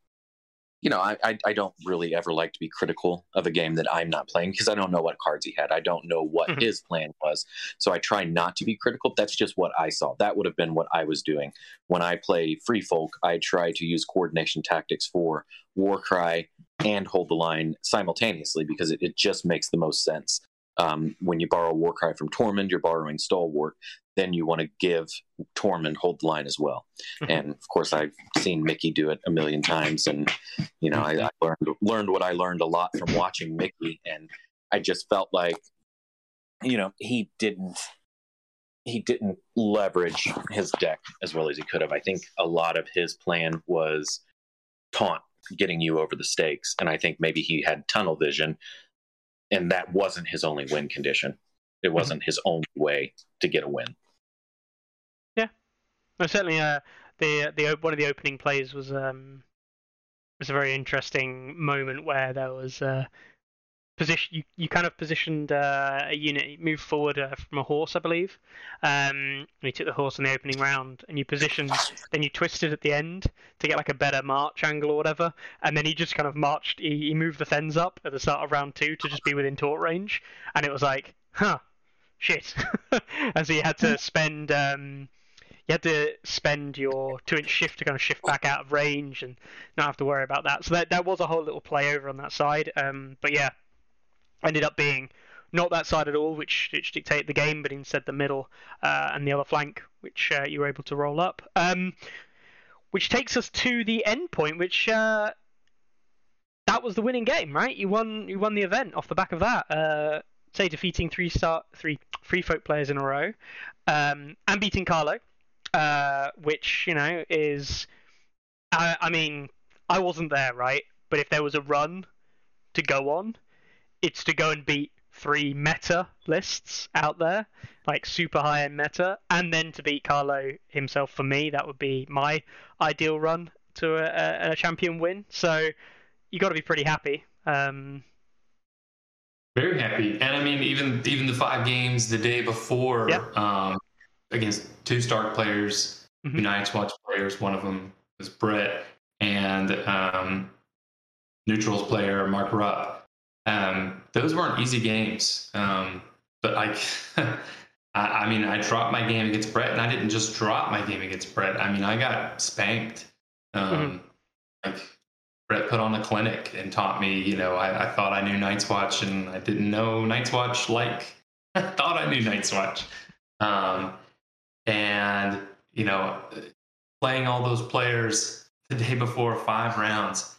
you know, I, I, I don't really ever like to be critical of a game that I'm not playing because I don't know what cards he had. I don't know what Mhm. his plan was. So I try not to be critical. That's just what I saw. That would have been what I was doing. When I play Free Folk, I try to use coordination tactics for Warcry and Hold the Line simultaneously because it, it just makes the most sense. Um, when you borrow Warcry from Tormund, you're borrowing Stalwart. Then you want to give Tormund Hold the Line as well. Mhm. And of course, I've seen Mickey do it a million times, and you know, I, I learned learned what I learned a lot from watching Mickey, and I just felt like, you know, he didn't he didn't leverage his deck as well as he could have. I think a lot of his plan was taunt, getting you over the stakes, and I think maybe he had tunnel vision, and that wasn't his only win condition. It wasn't his only way to get a win. Yeah, no, certainly, uh, the the one of the opening plays was um was a very interesting moment where there was uh, position. You, you kind of positioned uh, a unit, moved forward uh, from a horse, I believe. Um, and you took the horse in the opening round, and you positioned. Then you twisted at the end to get like a better march angle or whatever. And then he just kind of marched. He, he moved the fens up at the start of round two to just be within taunt range, and it was like, huh, shit. and so you had to spend. Um, you had to spend your two inch shift to kind of shift back out of range and not have to worry about that. So that that was a whole little play over on that side. Um, but yeah, ended up being not that side at all, which which dictated the game, but instead the middle uh, and the other flank, which uh, you were able to roll up. Um, which takes us to the end point, which uh, that was the winning game, right? You won you won the event off the back of that. Uh, say defeating three star three free folk players in a row, um, and beating Carlo uh, which you know is, I, I mean, I wasn't there, right? But if there was a run to go on, it's to go and beat three meta lists out there, like super high end meta, and then to beat Carlo himself. For me, that would be my ideal run to a, a, champion win. So you got to be pretty happy. Um, Very happy, and I mean, even even the five games the day before Yep. um, against two Stark players, Mhm. two Night's Watch players. One of them was Brett, and um, Neutrals player Mark Rupp. Um, those weren't easy games, um, but I, I, I mean, I dropped my game against Brett, and I didn't just drop my game against Brett. I mean, I got spanked. Um, Like Brett put on a clinic and taught me. You know, I, I thought I knew Night's Watch, and I didn't know Night's Watch like I thought I knew Night's Watch. Um, and you know, playing all those players the day before five rounds,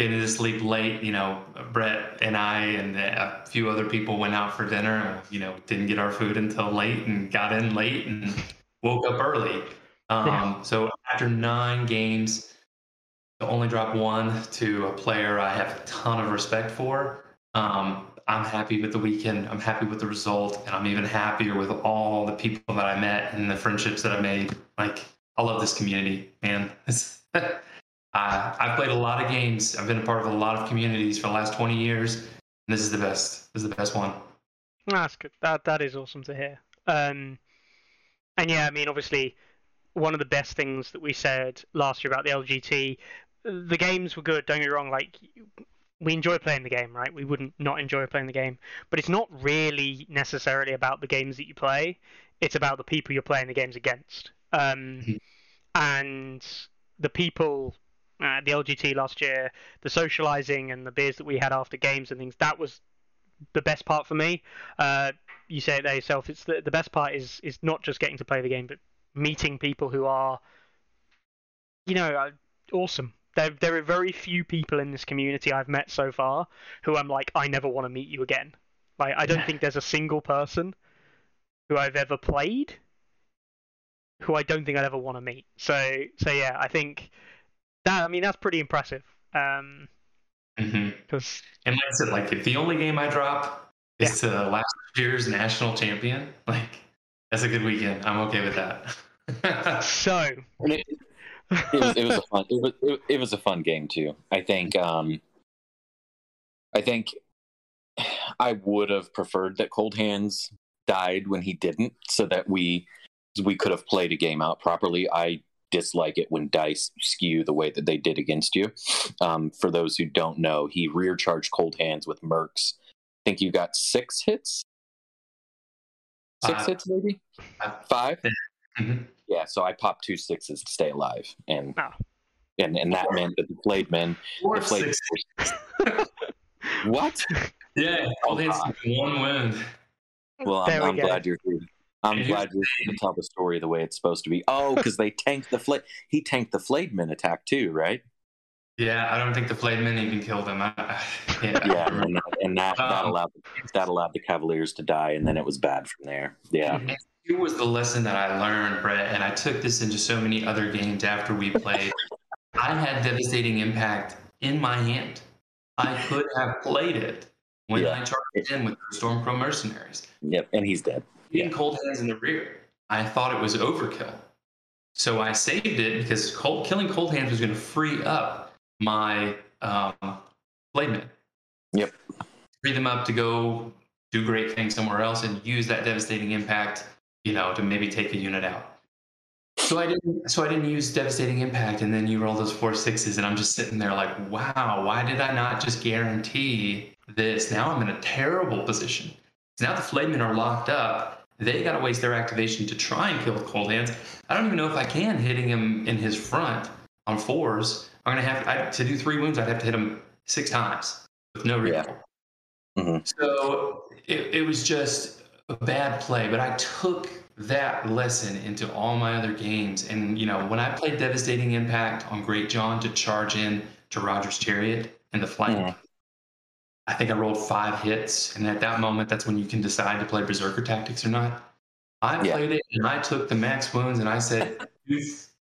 getting to sleep late. You know, Brett and I and a few other people went out for dinner, and you know, didn't get our food until late, and got in late, and woke up early. Um, Yeah. So after nine games, to only drop one to a player I have a ton of respect for. Um, I'm happy with the weekend. I'm happy with the result, and I'm even happier with all the people that I met and the friendships that I made. Like, I love this community, man. Uh, I've played a lot of games. I've been a part of a lot of communities for the last 20 years, and this is the best. This is the best one. That's good. That that is awesome to hear. Um, and yeah, I mean, obviously, one of the best things that we said last year about the LGT, the games were good. Don't get me wrong. Like, we enjoy playing the game, right? We wouldn't not enjoy playing the game, but it's not really necessarily about the games that you play. It's about the people you're playing the games against. Um, Mhm. and the people at the LGT last year, the socializing and the beers that we had after games and things, that was the best part for me. Uh, you say it there yourself. It's the, the best part is is not just getting to play the game, but meeting people who are, you know, uh, awesome. There there are very few people in this community I've met so far who I'm like, I never want to meet you again. Like I don't think there's a single person who I've ever played who I don't think I'd ever want to meet. So so yeah, I think that I mean that's pretty impressive. Um, hmm because And like I said, like if the only game I drop is to last year's national champion, like that's a good weekend. I'm okay with that. so it, it was it was a fun it was it, it was a fun game too. I think um I think I would have preferred that Cold Hands died when he didn't, so that we we could have played a game out properly. I dislike it when dice skew the way that they did against you. Um, for those who don't know, he rear charged Cold Hands with Mercs. I think you got six hits. Six Five. hits, maybe Five. five. Mhm. Yeah, so I popped two sixes to stay alive, and Oh. and and that meant that the flayed men, Four the flayed six- what? Yeah, all they had one wound. Well, I'm, we I'm glad you're here. I'm glad you're to tell the story the way it's supposed to be. Oh, because they tanked the flay. He tanked the flayed men attack too, right? Yeah, I don't think the flayed men even killed him. I, I- yeah, Yeah, and that, and that, that Um, allowed that allowed the Cavaliers to die, and then it was bad from there. Yeah, Here was the lesson that I learned, Brett, and I took this into so many other games after we played. I had devastating impact in my hand. I could have played it when Yeah. I charged in with the Stormcrow mercenaries. yep, and he's dead. Being cold hands in the rear, I thought it was overkill. So I saved it because cold, killing cold hands was going to free up my um, flayed men. Yep. Free them up to go do great things somewhere else and use that devastating impact, you know, to maybe take a unit out. So I didn't. So I didn't use devastating impact, and then you roll those four sixes, and I'm just sitting there like, wow, why did I not just guarantee this? Now I'm in a terrible position. So now the flaymen are locked up. They got to waste their activation to try and kill the cold hands. I don't even know if I can hitting him in his front on fours. I'm gonna have I, to do three wounds. I'd have to hit him six times with no Yeah. recoil. Mhm. So it, it was just a bad play, but I took that lesson into all my other games. And you know, when I played Devastating Impact on Greatjon to charge in to Roger's Chariot and the flank, Mhm. I think I rolled five hits, and at that moment, that's when you can decide to play Berserker Tactics or not. I Yeah. played it, and I took the max wounds, and I said, "Do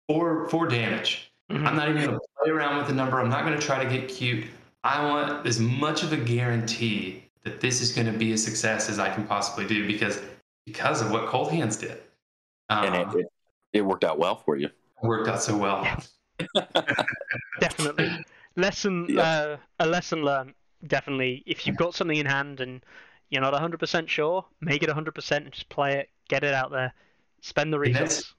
four four damage." Mhm. I'm not even going to play around with the number. I'm not going to try to get cute. I want as much of a guarantee that this is going to be a success as I can possibly do because because of what Cold Hands did. Um, and it, it it worked out well for you. worked out so well. definitely lesson Yeah. uh, a lesson learned definitely if you've got something in hand and you're not 100% sure make it 100% and just play it get it out there spend the And that's-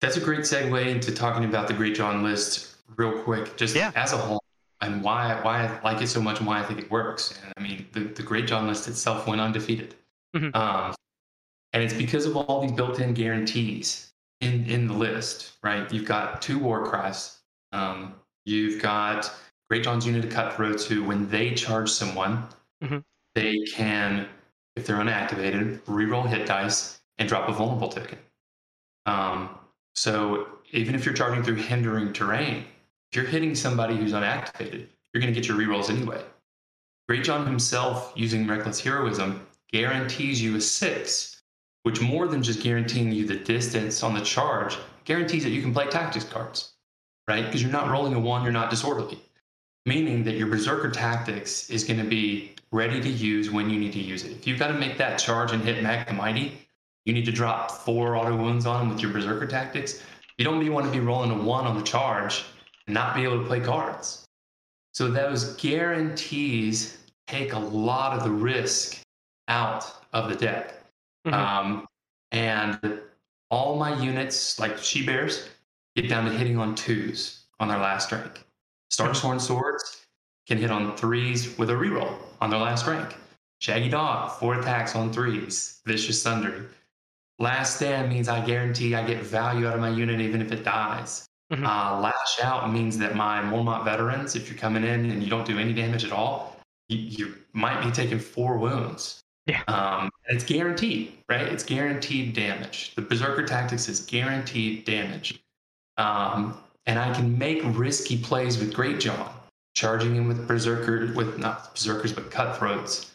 That's a great segue into talking about the Greatjon list real quick, just Yeah. as a whole, and why why I like it so much and why I think it works. And I mean, the, the Greatjon list itself went undefeated, Mhm. um, and it's because of all these built-in guarantees in in the list. Right, you've got two war cries, um, You've got Greatjon's unit of cutthroats who, when they charge someone, Mhm. they can, if they're unactivated, reroll hit dice and drop a vulnerable token. Um, so even if you're charging through hindering terrain, if you're hitting somebody who's unactivated, you're going to get your rerolls anyway. Greatjon himself, using Reckless Heroism, guarantees you a six, which more than just guaranteeing you the distance on the charge, guarantees that you can play tactics cards, right? Because you're not rolling a one, you're not disorderly, meaning that your Berserker tactics is going to be ready to use when you need to use it. If you've got to make that charge and hit Mag the Mighty, you need to drop four auto wounds on him with your Berserker tactics. You don't want to be rolling a one on the charge and not be able to play cards. So those guarantees take a lot of the risk out of the deck. Mhm. Um, and all my units, like she bears, get down to hitting on twos on their last rank. Starksworn swords can hit on threes with a reroll on their last rank. Shaggy dog, four attacks on threes. Vicious Sundry. Last stand means I guarantee I get value out of my unit even if it dies. Mhm. Uh, lash out means that my Mormont veterans, if you're coming in and you don't do any damage at all, you, you might be taking four wounds. Yeah. Um, it's guaranteed, right? It's guaranteed damage. The Berserker Tactics is guaranteed damage. Um, and I can make risky plays with Greatjon, charging him with Berserker, with not Berserkers, but Cutthroats.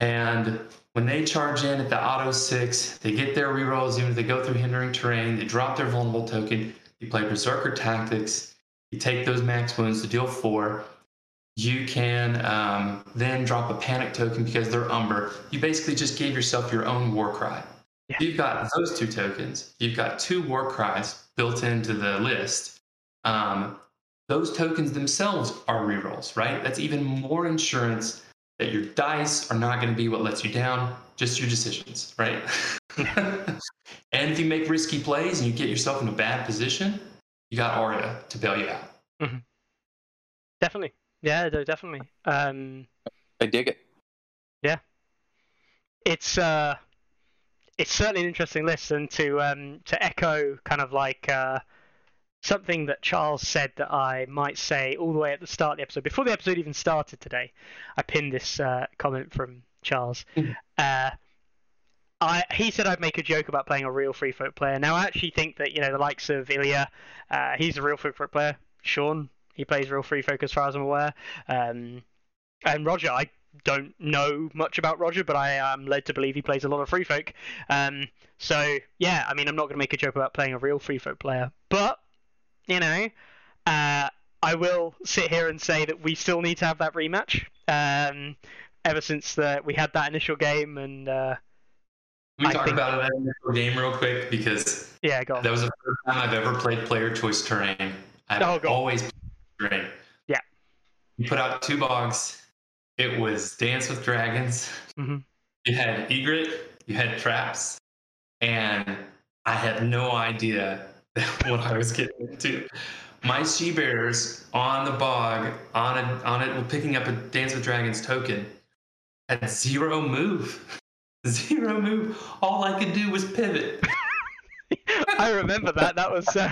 And when they charge in at the auto six, they get their rerolls, even if they go through hindering terrain, they drop their vulnerable token. You play Berserker Tactics, you take those max wounds to deal four. You can um, then drop a panic token because they're Umber. You basically just gave yourself your own war cry. Yeah. You've got those two tokens. You've got two war cries built into the list. Um, those tokens themselves are rerolls, right? That's even more insurance that your dice are not going to be what lets you down, just your decisions, right? and if you make risky plays and you get yourself in a bad position, you got Arya to bail you out. Definitely. Yeah, definitely. Um, I dig it. Yeah. It's uh, it's certainly an interesting list, and to um, to echo kind of like uh, something that Charles said that I might say all the way at the start of the episode, before the episode even started today, I pinned this uh, comment from Charles. Mhm. Uh, I, he said I'd make a joke about playing a real free folk player. Now I actually think that you know the likes of Ilya, uh, he's a real free folk player. Sean, he plays real free folk as far as I'm aware. Um, and Roger, I don't know much about Roger, but I am led to believe he plays a lot of free folk. Um, so yeah, I mean, I'm not going to make a joke about playing a real free folk player, but you know, uh, I will sit here and say that we still need to have that rematch. Um, ever since the, we had that initial game, and uh, we I talk think- about that initial game real quick because yeah, go on. that was the first time I've ever played player choice terrain. I've Oh, always played terrain. Yeah. You put out two bogs. It was Dance with Dragons. Mhm. You had egret. You had traps, and I had no idea what I was getting into. My she bears on the bog on a, on it picking up a Dance with Dragons token had zero move. Zero move. All I could do was pivot. I remember that. That was. Uh,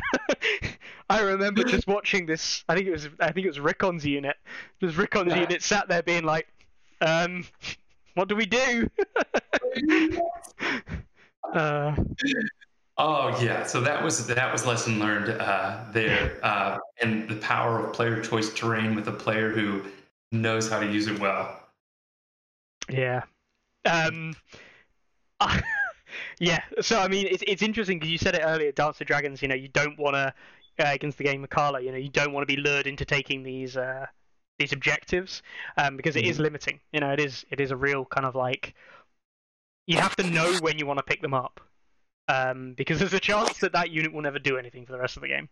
I remember just watching this. I think it was. I think it was Rickon's unit. Just Rickon's Yeah. unit sat there being like, um, "What do we do?" uh, Oh yeah, so that was that was lesson learned uh, there, uh, and the power of player choice terrain with a player who knows how to use it well. yeah. Um. yeah. So I mean, it's it's interesting because you said it earlier. Dance of Dragons. You know, you don't want to uh, against the game of Carla. You know, you don't want to be lured into taking these uh, these objectives um, because it is limiting. You know, it is it is a real kind of like you have to know when you want to pick them up um, because there's a chance that that unit will never do anything for the rest of the game.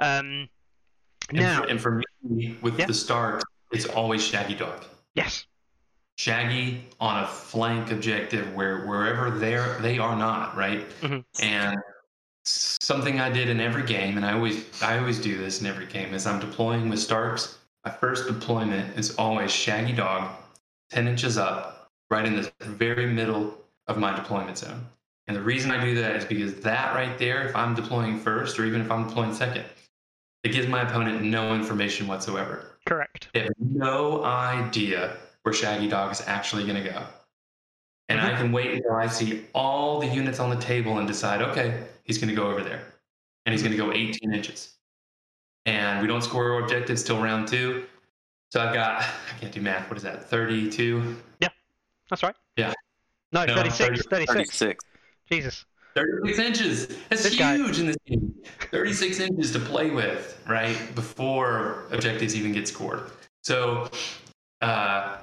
Um, And, now, for, and for me, with Yeah. the start, it's always Shaggy Dog. yes, Shaggy on a flank objective where wherever they're they are not right. Mhm. And something I did in every game, and I always I always do this in every game, is I'm deploying with Starks. My first deployment is always Shaggy Dog, ten inches up, right in the very middle of my deployment zone. And the reason I do that is because that right there, if I'm deploying first or even if I'm deploying second, It gives my opponent no information whatsoever. Correct. They have no idea where Shaggy Dog is actually going to go. And I can wait until I see all the units on the table and decide, okay, he's going to go over there. And he's going to go 18 inches. And we don't score our objectives till round two. So I've got, I can't do math. What is that? 32? Yeah, That's right. Yeah. No, No, 36. 36. 36. Jesus. 36 inches. That's This guy- huge in this game. 36 inches to play with, right? Before objectives even get scored. So, uh,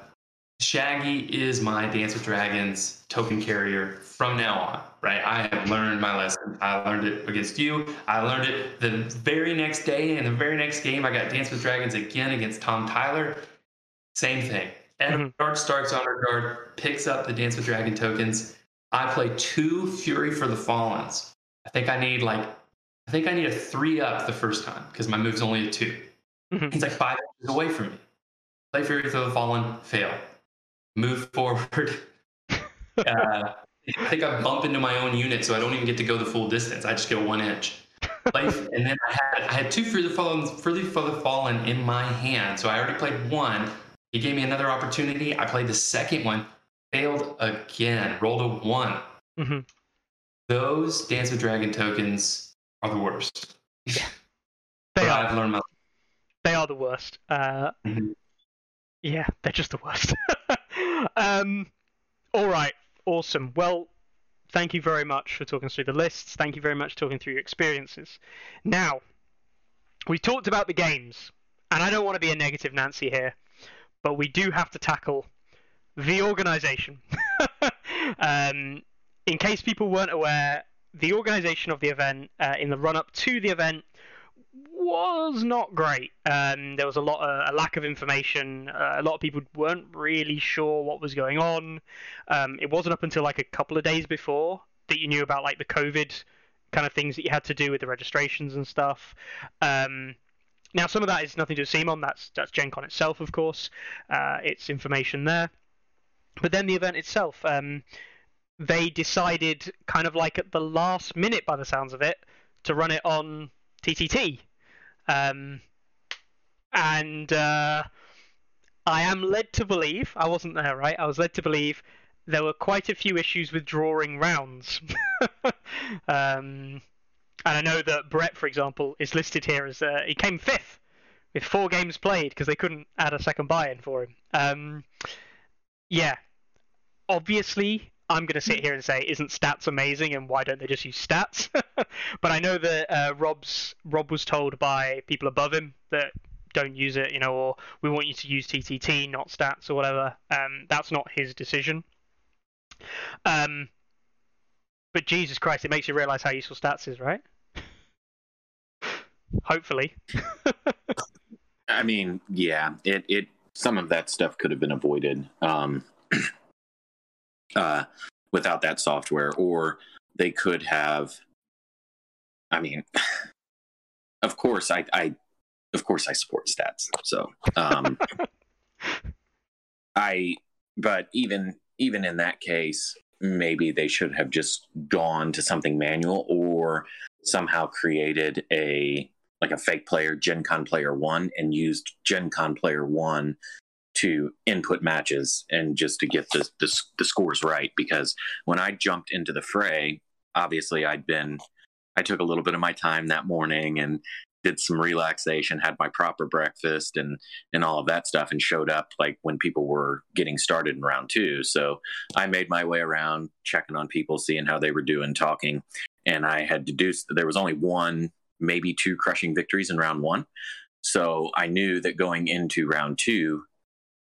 Shaggy is my Dance with Dragons token carrier from now on, right? I have learned my lesson. I learned it against you. I learned it the very next day. And the very next game, I got Dance with Dragons again against Tom Tyler. Same thing. Eddard starts on her guard, picks up the Dance with Dragon tokens. I play two Fury for the Fallens. I think I need like, I think I need a three up the first time because my move's only a 2 Mhm. He's like five inches away from me. Play Fury for the Fallen, fail. Move forward. uh, I think I bump into my own unit, so I don't even get to go the full distance. I just go one inch. Play, and then I had I had two for the Fallen, for the Fallen in my hand, so I already played one. He gave me another opportunity. I played the second one, failed again, rolled a one. Mhm. Those Dance with Dragon tokens are the worst. They are. I've learned my They are the worst. Uh, Mhm. Yeah, they're just the worst. um, all right, awesome. Well, thank you very much for talking through the lists. Thank you very much for talking through your experiences. Now, we talked about the games, and I don't want to be a negative Nancy here, but we do have to tackle the organization. um, in case people weren't aware, the organization of the event uh, in the run up to the event was not great. Um, there was a lot, uh, a lack of information. Uh, a lot of people weren't really sure what was going on. Um, it wasn't up until like a couple of days before that you knew about like the COVID kind of things that you had to do with the registrations and stuff. Um, now, some of that is nothing to do with. That's that's Gen Con itself, of course. Uh, it's information there. But then the event itself, um, they decided kind of like at the last minute, by the sounds of it, to run it on TTT. Um, and uh, I am led to believe, I wasn't there, right? I was led to believe there were quite a few issues with drawing rounds. um, and I know that Brett, for example, is listed here as uh, he came fifth with four games played because they couldn't add a second buy-in for him. Um, yeah, obviously, I'm going to sit here and say, isn't stats amazing, and why don't they just use stats? but I know that uh, Rob's Rob was told by people above him that don't use it, you know, or we want you to use TTT, not stats or whatever. Um, that's not his decision. Um, but Jesus Christ, it makes you realize how useful stats is, right? Hopefully. I mean, yeah, it it some of that stuff could have been avoided um, uh, without that software, or they could have. I mean, of course, I, I of course I support stats, so um, I. But even even in that case, maybe they should have just gone to something manual, or somehow created a like a fake player, Gen Con player one, and used Gen Con player one to input matches and just to get the, the, the scores right. Because when I jumped into the fray, obviously I'd been, I took a little bit of my time that morning and did some relaxation, had my proper breakfast and and all of that stuff, and showed up like when people were getting started in round two. So I made my way around, checking on people, seeing how they were doing, talking, and I had deduced that there was only one maybe two crushing victories in round one. So I knew that going into round two,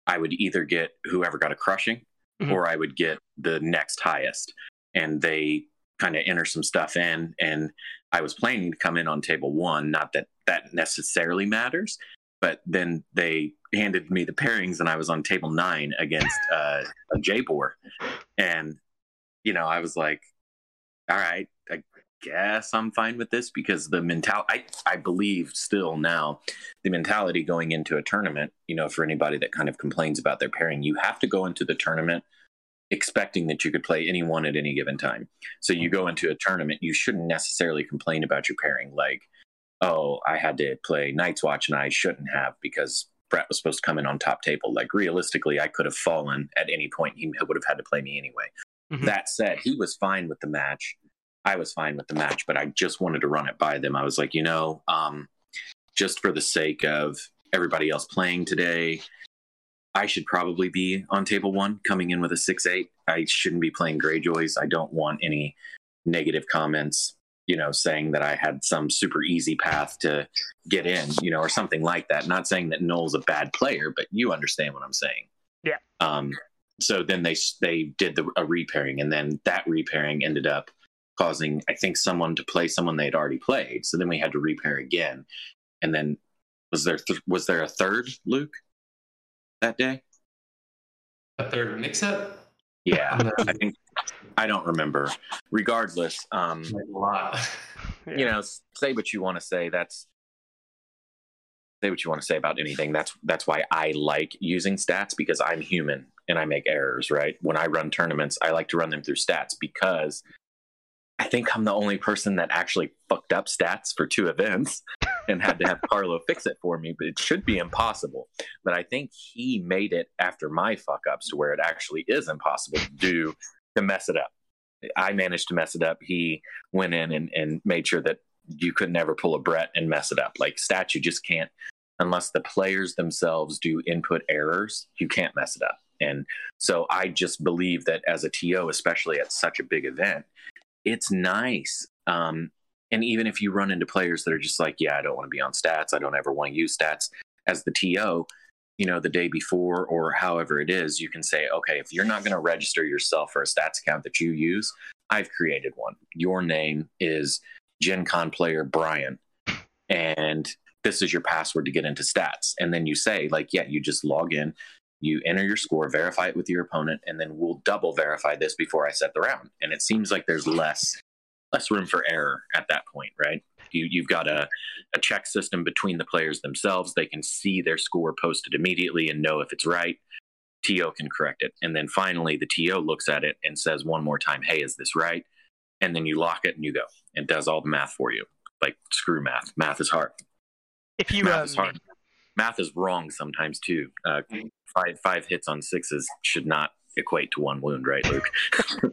I would either get whoever got a crushing Mhm. or I would get the next highest. And they kind of enter some stuff in. And I was planning to come in on table one. Not that that necessarily matters, but then they handed me the pairings and I was on table nine against uh, a J-Bor. And, you know, I was like, all right, I guess I'm fine with this because the mentality, I, I believe still now, the mentality going into a tournament, you know, for anybody that kind of complains about their pairing, you have to go into the tournament expecting that you could play anyone at any given time. So you go into a tournament, you shouldn't necessarily complain about your pairing. Like, oh, I had to play Night's Watch and I shouldn't have because Brett was supposed to come in on top table. Like realistically, I could have fallen at any point. He would have had to play me anyway. Mhm. That said, he was fine with the match. I was fine with the match, but I just wanted to run it by them. I was like, you know, um, just for the sake of everybody else playing today, I should probably be on table one coming in with a six eight. I shouldn't be playing Greyjoys. I don't want any negative comments, you know, saying that I had some super easy path to get in, you know, or something like that. Not saying that Noel's a bad player, but you understand what I'm saying. Yeah. Um, so then they they did the, a repairing, and then that repairing ended up causing, I think, someone to play someone they'd already played. So then we had to repair again, and then was there th- was there a third Luke that day? A third mix up? Yeah, I think I don't remember. Regardless, um, A lot. Yeah. you know, say what you want to say. That's say what you want to say about anything. That's that's why I like using stats because I'm human and I make errors. Right? When I run tournaments, I like to run them through stats because I think I'm the only person that actually fucked up stats for two events and had to have Carlo fix it for me. But it should be impossible. But I think he made it after my fuck ups to where it actually is impossible to do to mess it up. I managed to mess it up. He went in and, and made sure that you could never pull a Brett and mess it up. Like stats, you just can't, unless the players themselves do input errors, you can't mess it up. And so I just believe that as a TO, especially at such a big event, it's nice. Um, and even if you run into players that are just like, yeah, I don't want to be on stats, I don't ever want to use stats, as the TO, you know, the day before or however it is, you can say, okay, if you're not going to register yourself for a stats account that you use, I've created one. Your name is Gen Con player Brian, and this is your password to get into stats. And then you say, like, yeah, you just log in, you enter your score, verify it with your opponent, and then we'll double verify this before I set the round. And it seems like there's less less room for error at that point, right? You, you've got a, a check system between the players themselves. They can see their score posted immediately and know if it's right. TO can correct it. And then finally, the TO looks at it and says one more time, Hey, is this right? And then you lock it and you go. It does all the math for you. Like, screw math. Math is hard. if you math um, is hard. Math is wrong sometimes too. Uh, five five hits on sixes should not equate to one wound, right, Luke?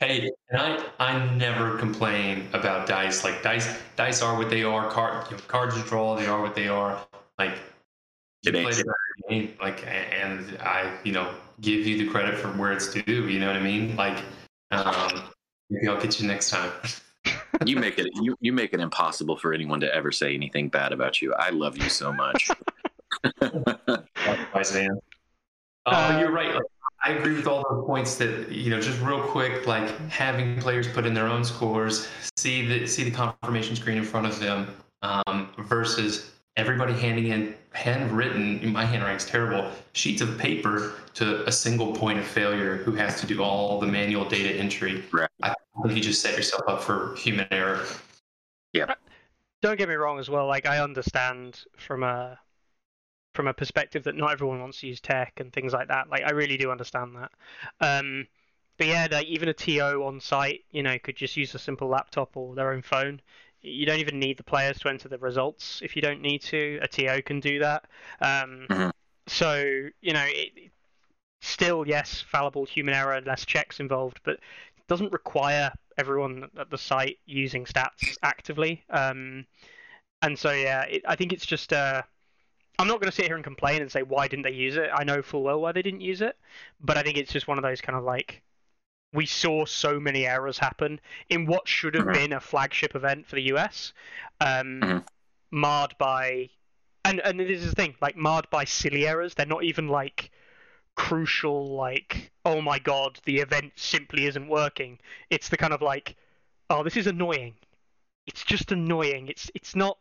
Hey, and I I never complain about dice. Like dice dice are what they are. Card you know, cards you draw, they are what they are. Like you play the game, like and I you know give you the credit for where it's due. You know what I mean? Like um, maybe I'll get you next time. you make it you, you make it impossible for anyone to ever say anything bad about you. I love you so much. Bye, Sam. Oh, Uh, you're right. Like, I agree with all the points that you know. Just real quick, like having players put in their own scores, see the see the confirmation screen in front of them, um, versus everybody handing in handwritten. My handwriting's terrible. Sheets of paper to a single point of failure who has to do all the manual data entry. Right. I think you just set yourself up for human error. Yeah. don't get me wrong as well like i understand from a from a perspective that not everyone wants to use tech and things like that like i really do understand that um but yeah like even a to on site you know could just use a simple laptop or their own phone you don't even need the players to enter the results if you don't need to a to can do that um Mhm. so you know it, still yes fallible human error and less checks involved but it doesn't require everyone at the site using stats actively. Um, and so yeah, it, I think it's just. Uh, I'm not going to sit here and complain and say why didn't they use it. I know full well why they didn't use it, but I think it's just one of those kind of like we saw so many errors happen in what should have Mhm. been a flagship event for the US, um, Mhm. marred by, and and this is the thing, like marred by silly errors. They're not even like crucial like oh my god the event simply isn't working it's the kind of like oh this is annoying it's just annoying it's it's not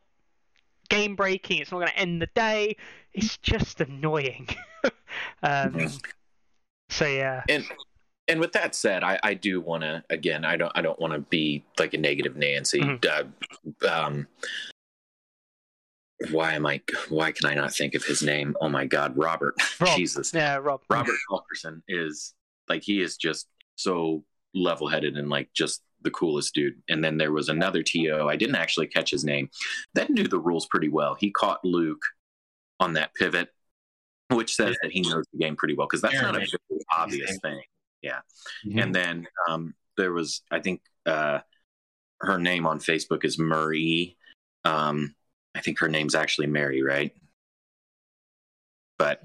game breaking it's not going to end the day it's just annoying um Mhm. so yeah and and with that said, I, I do want to again. I don't I don't want to be like a negative Nancy. Mhm. Uh, um, why am I? Why can I not think of his name? Oh my God, Robert. Rob. Jesus, yeah rob Robert Fulkerson is like he is just so level headed and like just the coolest dude. And then there was another TO. I didn't actually catch his name. That knew the rules pretty well. He caught Luke on that pivot, which says that he knows the game pretty well because that's Aaron, not a very obvious thing. Yeah. And then um, there was, I think, uh, her name on Facebook is Marie. Um, I think her name's actually Mary, right? But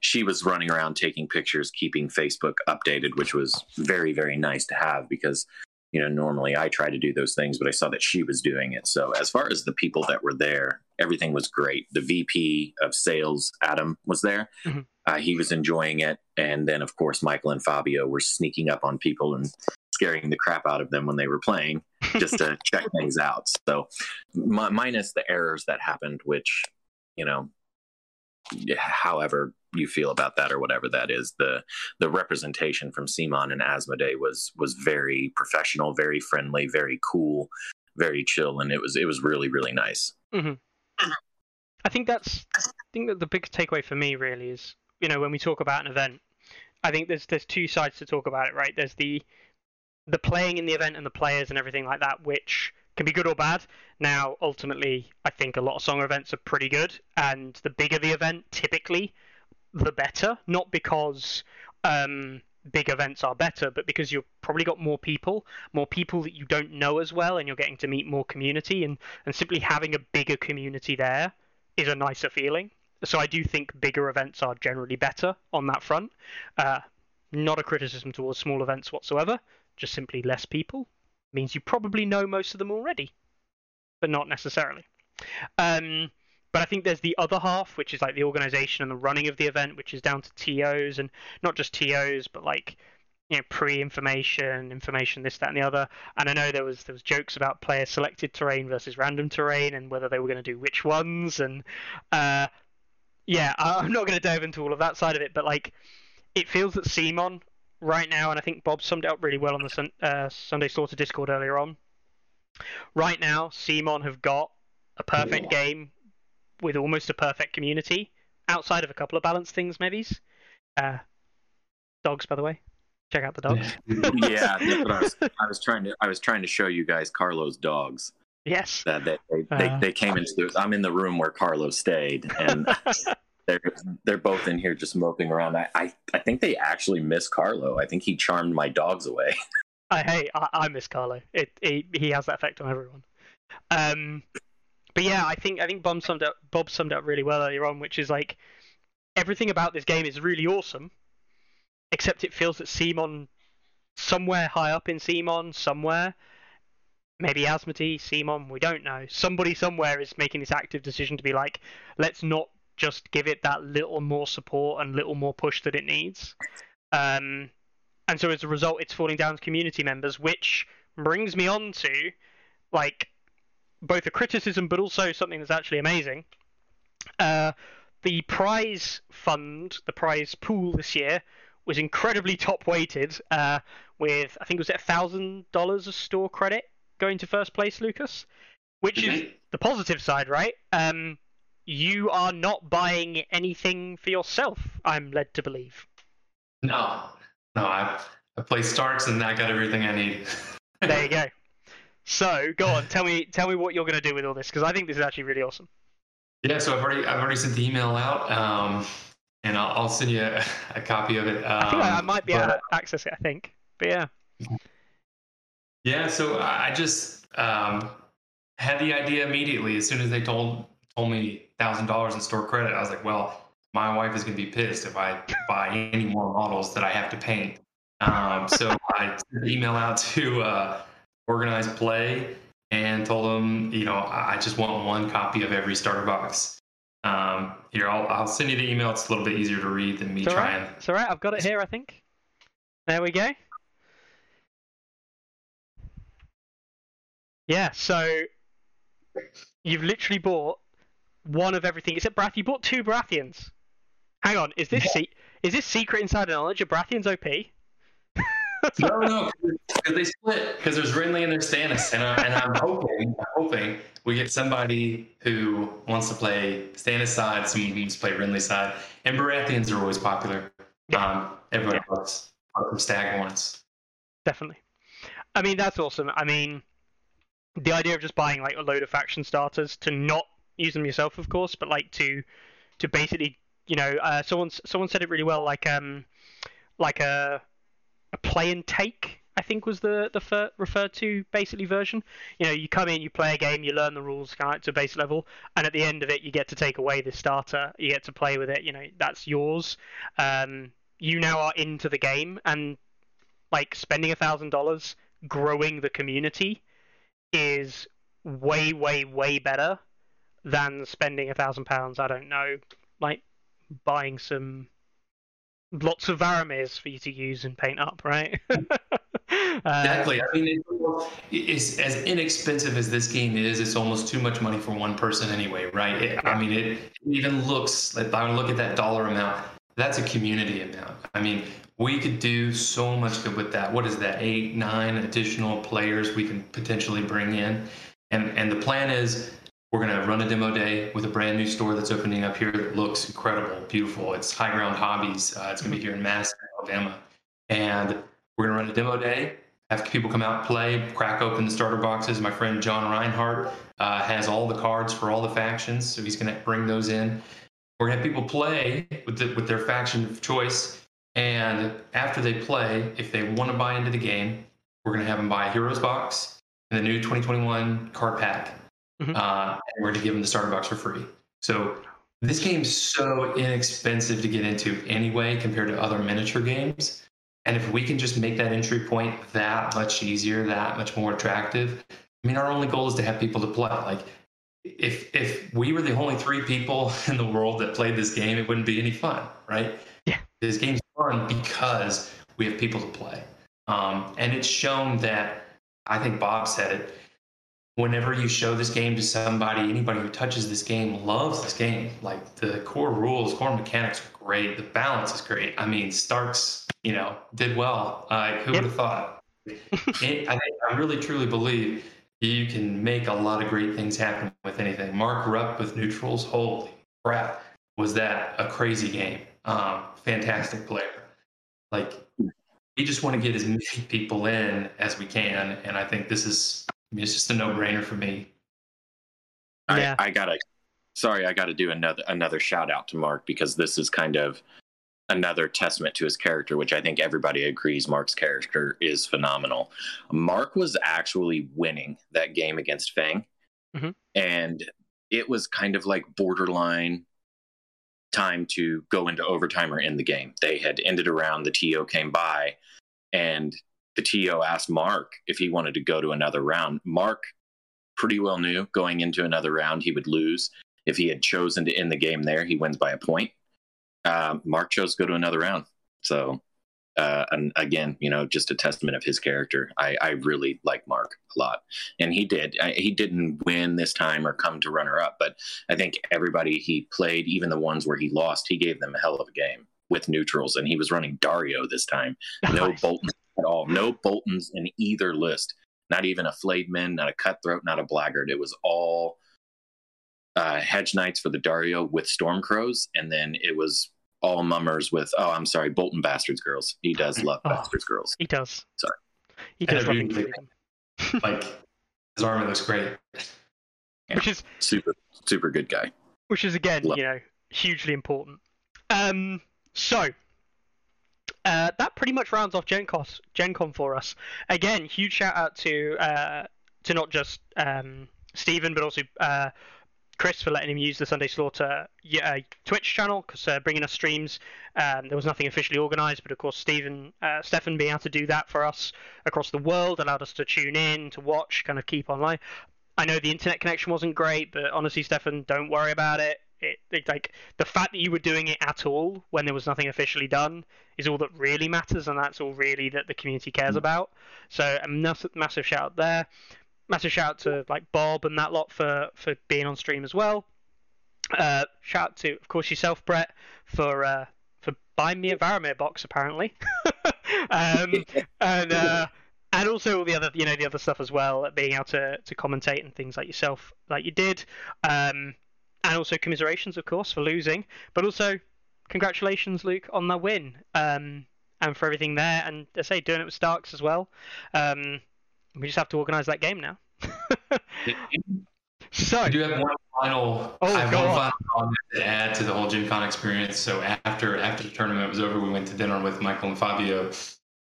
she was running around taking pictures, keeping Facebook updated, which was very, very nice to have because, you know, normally I try to do those things, but I saw that she was doing it. So, as far as the people that were there, everything was great. The VP of sales, Adam, was there. Mhm. Uh, he was enjoying it. And then, of course, Michael and Fabio were sneaking up on people and scaring the crap out of them when they were playing just to check things out. So, mi- minus the errors that happened, which, you know, however you feel about that or whatever that is, the the representation from CMON and Asmodee was was very professional, very friendly, very cool, very chill, and it was it was really really nice. Mm-hmm. I think that's I think that the big takeaway for me really is you know when we talk about an event, I think there's there's two sides to talk about it, right? There's the the playing in the event and the players and everything like that, which can be good or bad. Now, ultimately, I think a lot of song events are pretty good, and the bigger the event, typically, the better. Not because um, big events are better, but because you've probably got more people, more people that you don't know as well, and you're getting to meet more community, and, and simply having a bigger community there is a nicer feeling. So I do think bigger events are generally better on that front. Uh, not a criticism towards small events whatsoever, just simply less people means you probably know most of them already, but not necessarily. Um, but I think there's the other half, which is like the organization and the running of the event, which is down to TOs and not just TOs, but like you know pre-information, information, this, that, and the other. And I know there was there was jokes about player selected terrain versus random terrain and whether they were going to do which ones. And uh, yeah, I'm not going to dive into all of that side of it, but like it feels that CMON right now, and I think Bob summed it up really well on the Sun, uh, Sunday Slaughter Discord earlier on. Right now, CMON have got a perfect game with almost a perfect community, outside of a couple of balanced things, maybe. Uh, dogs, by the way. Check out the dogs. yeah, I was, I was trying to I was trying to show you guys Carlos' dogs. yes. That they they, they, Uh. they came into I'm in the room where Carlos stayed, and they're they're both in here just moping around. I, I I think they actually miss Carlo. I think he charmed my dogs away. I hey, I, I miss Carlo. It, it he has that effect on everyone. Um, but yeah, I think I think Bob summed up Bob summed up really well earlier on, which is like everything about this game is really awesome, except it feels that CMON, somewhere high up in CMON, somewhere, maybe Asmodee, CMON, we don't know. Somebody somewhere is making this active decision to be like, let's not just give it that little more support and little more push that it needs. Um, and so as a result, it's falling down to community members, which brings me on to like both a criticism but also something that's actually amazing. Uh, the prize fund, the prize pool this year was incredibly top weighted, uh, with I think it was a thousand dollars of store credit going to first place, Lucas, which is the positive side, right? Um, you are not buying anything for yourself. I'm led to believe. No, no, I I play Starks and I got everything I need. There you go. So go on, tell me, tell me what you're going to do with all this because I think this is actually really awesome. Yeah, so I've already I've already sent the email out, um, and I'll, I'll send you a, a copy of it. Um, I think I, I might be able to access it. I think, but yeah, Yeah, so I I just um, had the idea immediately as soon as they told told me thousand dollars in store credit. I was like, well, my wife is going to be pissed if I buy any more models that I have to paint. Um, so I sent the email out to uh, Organize Play and told them, you know, I I just want one copy of every starter box. Um, here, I'll, I'll send you the email. It's a little bit easier to read than me it's all right. trying. It's all right. I've got it here. I think. There we go. Yeah. So you've literally bought one of everything except Brath. You bought two Baratheons. Hang on. Is this se- is this secret insider knowledge? Are Baratheons OP? No, no, because they split. Because there's Renly and there's Stannis, and, I, and I'm hoping, I'm hoping we get somebody who wants to play Stannis side, someone who wants to play Renly side, and Baratheons are always popular. Yeah. Um, everybody loves loves some Staghorns. Definitely. I mean, that's awesome. I mean, the idea of just buying like a load of faction starters to not use them yourself, of course, but like to to basically, you know, uh, someone someone said it really well, like um, like a a play and take. I think was the the fir- referred to basically version. You know, you come in, you play a game, you learn the rules kind of to base level, and at the end of it, you get to take away the starter. You get to play with it. You know, that's yours. Um, you now are into the game, and like spending a thousand dollars growing the community is way, way, way better than spending a thousand pounds. I don't know, like buying some lots of Varamyrs for you to use and paint up, right? Uh, Exactly. I mean, it's as inexpensive as this game is. It's almost too much money for one person anyway, right? It, I mean, it even looks like I look at that dollar amount. That's a community amount. I mean, we could do so much good with that. What is that? Eight, nine additional players we can potentially bring in, and and the plan is we're gonna run a demo day with a brand new store that's opening up here that looks incredible, beautiful. It's High Ground Hobbies. Uh, it's gonna be here in Madison, Alabama, and we're gonna run a demo day. Have people come out, play, crack open the starter boxes. My friend John Reinhardt uh, has all the cards for all the factions, so he's gonna bring those in. We're gonna have people play with the, with their faction of choice, and after they play, if they want to buy into the game, we're gonna have them buy a Heroes box and the new 2021 card pack, Mhm. uh, and we're gonna give them the starter box for free. So this game's so inexpensive to get into anyway compared to other miniature games. And if we can just make that entry point that much easier, that much more attractive, I mean, our only goal is to have people to play. Like, if if we were the only three people in the world that played this game, it wouldn't be any fun, right? Yeah. This game's fun because we have people to play, um, and it's shown that. I think Bob said it. Whenever you show this game to somebody, anybody who touches this game loves this game. Like the core rules, core mechanics are great. The balance is great. I mean, Starks, you know, did well. Uh, who Yep. would have thought? it, I, I really truly believe you can make a lot of great things happen with anything. Mark Rupp with neutrals, holy crap, was that a crazy game? Um, fantastic player. Like we just want to get as many people in as we can, and I think this is I mean, it's just a no-brainer for me. Yeah. I, I gotta sorry, I gotta do another another shout out to Mark because this is kind of another testament to his character, which I think everybody agrees Mark's character is phenomenal. Mark was actually winning that game against Fang. Mhm. And it was kind of like borderline time to go into overtime or end the game. They had ended around, the TO came by, and the TO asked Mark if he wanted to go to another round. Mark pretty well knew going into another round he would lose. If he had chosen to end the game there, he wins by a point. Um, Mark chose to go to another round. So, uh, and again, you know, just a testament of his character. I, I really like Mark a lot, and he did. I, he didn't win this time or come to runner up, but I think everybody he played, even the ones where he lost, he gave them a hell of a game with neutrals, and he was running Daario this time. No Nice. Boltons at all. No Boltons in either list. Not even a flayed man, not a cutthroat, not a blackguard. It was all uh, hedge knights for the Daario with Stormcrows, and then it was all mummers with oh, I'm sorry, Bolton bastards girls. He does love Oh. bastards girls. He does. Sorry. He does love do them. Like his armor looks great. Yeah. Which is Super, super good guy. which is again, Love- you know, hugely important. Um, so uh, that pretty much rounds off Gen, Cos, Gen Con for us. Again, huge shout out to uh, to not just um, Stephen, but also uh, Chris for letting him use the Sunday Slaughter uh, Twitch channel because uh, bringing us streams. Um, there was nothing officially organised, but of course, Stephen, uh, Stefan being able to do that for us across the world allowed us to tune in, to watch, kind of keep online. I know the internet connection wasn't great, but honestly, Stefan, don't worry about it. It, it. Like the fact that you were doing it at all when there was nothing officially done is all that really matters, and that's all really that the community cares about. So a massive, massive shout out there. Massive shout out to like Bob and that lot for for being on stream as well. Uh, shout out to of course yourself, Brett, for uh, for buying me a Varamyr box apparently. um, and uh, and also all the other you know the other stuff as well, being able to to commentate and things like yourself like you did. Um, and also commiserations of course for losing, but also congratulations, Luke, on the win. Um, and for everything there, and I say doing it with Starks as well. Um, we just have to organize that game now. so I do have one final. Oh, I have one final comment to add to the whole Gen Con experience. So after after the tournament was over, we went to dinner with Michael and Fabio,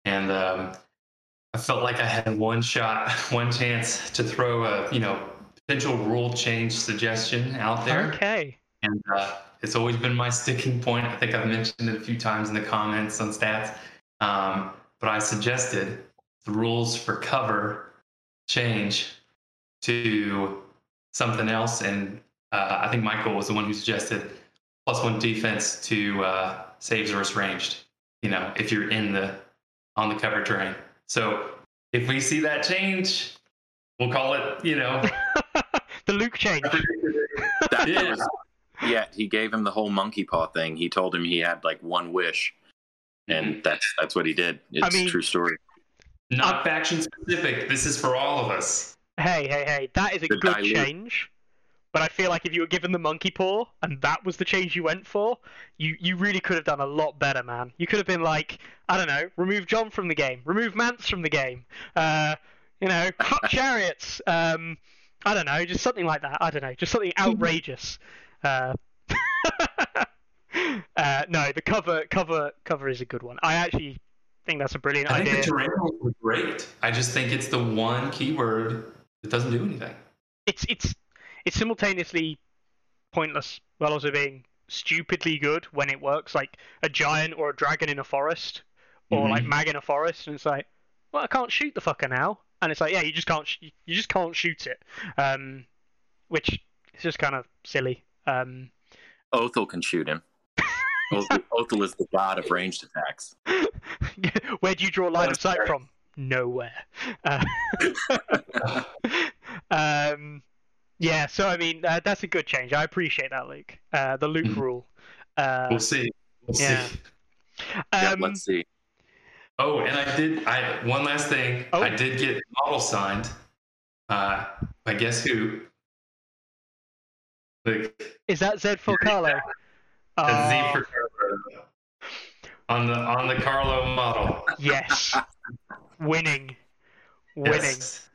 and um, I felt like I had one shot, one chance to throw a you know potential rule change suggestion out there. okay, and uh, it's always been my sticking point. I think I've mentioned it a few times in the comments on stats. Um, but I suggested the rules for cover change to something else, and uh, I think Michael was the one who suggested plus one defense to uh, saves versus ranged. You know, if you're in the on the cover terrain. So if we see that change, we'll call it. You know, the Luke change. That Yeah. was, yeah, he gave him the whole monkey paw thing. He told him he had like one wish, and that's that's what he did. It's mean- a true story. not faction specific. This is for all of us. Hey, hey, hey, that is a The good dilute. change. But I feel like if you were given the monkey paw and that was the change you went for, you, you really could have done a lot better, man. You could have been like, I don't know, remove Jon from the game, remove Mance from the game, uh, you know, cut chariots, um, I don't know, just something like that. I don't know, just something outrageous. Uh, uh, no, the cover, cover, cover is a good one. I actually think that's a brilliant I think the terrain rules were great. I just think it's the one keyword that doesn't do anything. it's it's it's simultaneously pointless while also being stupidly good when it works, like a giant or a dragon in a forest, or Mhm. like mag in a forest, and it's like, well, I can't shoot the fucker now, and it's like, yeah, you just can't, sh- you just can't shoot it, um, which is just kind of silly. Um, Othell can shoot him. Othell, Othell is the god of ranged attacks. where do you draw line of sight from? Nowhere. Uh, um, yeah, so I mean, uh, that's a good change. I appreciate that, Luke. Uh, the Luke Mhm. rule. Uh, We'll see. We'll yeah. see. yeah, um, let's see. Oh, and I did. I one last thing. Oh. I did get model signed. Uh, by guess who? The, is that Zed for Carlo? Oh, Z for Carlo. On the on the Carlo model. yes, winning, winning. Yes.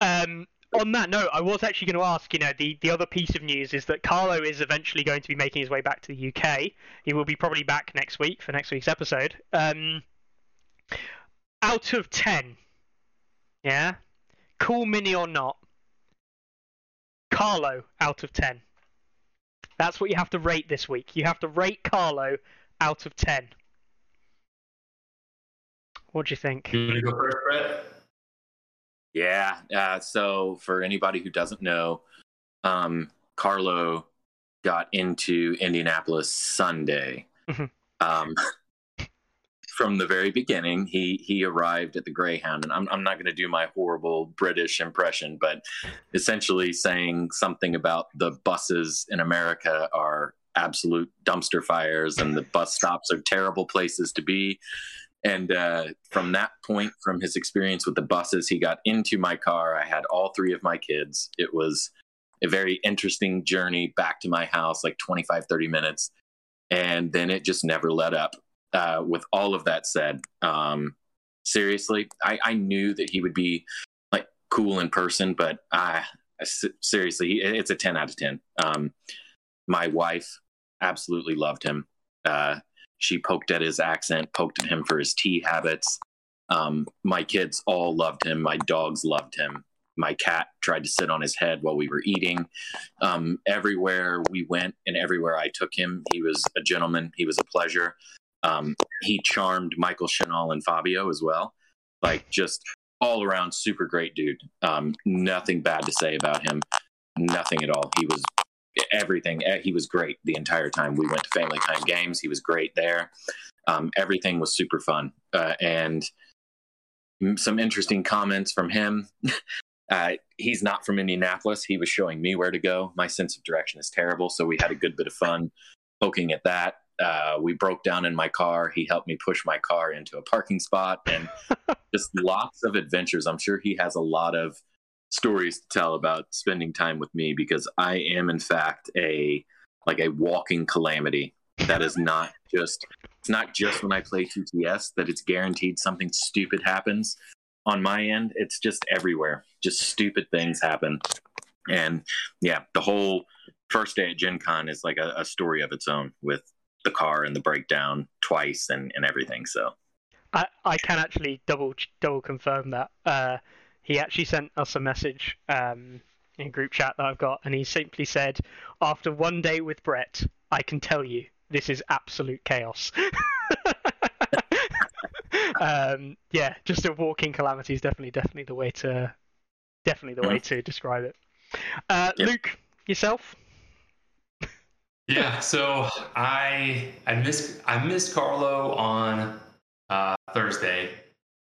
Um, on that note, I was actually going to ask. You know, the the other piece of news is that Carlo is eventually going to be making his way back to the UK. He will be probably back next week for next week's episode. Um, out of ten, yeah, cool mini or not, Carlo out of ten. That's what you have to rate this week. You have to rate Carlo out of ten. What do you think? You want to go first, Brett? Yeah. Uh, so for anybody who doesn't know, um, Carlo got into Indianapolis Sunday. Mhm. Um, from the very beginning, he he arrived at the Greyhound, and I'm I'm not going to do my horrible British impression, but essentially saying something about the buses in America are absolute dumpster fires, and the bus stops are terrible places to be. And uh, from that point, from his experience with the buses, he got into my car. I had all three of my kids. It was a very interesting journey back to my house, like 25, 30 minutes. And then it just never let up. Uh, with all of that said, um, seriously, I, I knew that he would be like cool in person, but I, I seriously, it's a 10 out of 10. Um, my wife absolutely loved him. Uh, she poked at his accent, poked at him for his tea habits. Um, my kids all loved him. My dogs loved him. My cat tried to sit on his head while we were eating. Um, everywhere we went and everywhere I took him, he was a gentleman. He was a pleasure. Um, he charmed Michael Shinall and Fabio as well. Like just all around super great dude. Um, nothing bad to say about him. Nothing at all. He was everything. Eh, He was great the entire time. We went to family time games. He was great there. Um, everything was super fun. Uh, and some interesting comments from him. Uh, he's not from Indianapolis. He was showing me where to go. My sense of direction is terrible. So we had a good bit of fun poking at that. Uh, we broke down in my car. He helped me push my car into a parking spot and just lots of adventures. I'm sure he has a lot of stories to tell about spending time with me because I am, in fact, a like a walking calamity. That is not just it's not just when I play TTS that it's guaranteed something stupid happens. on my end, it's just everywhere. Just stupid things happen. And yeah, the whole first day at Gen Con is like a, a story of its own with the car and the breakdown twice and, and everything. So I, I can actually double double confirm that. Uh, he actually sent us a message um, in group chat that I've got, and he simply said, "After one day with Brett, I can tell you this is absolute chaos." um, yeah, just a walking calamity is definitely definitely the way to definitely the way to describe it. Uh, Yep. Luke, yourself? Yeah, so I I missed I missed Carlo on uh, Thursday.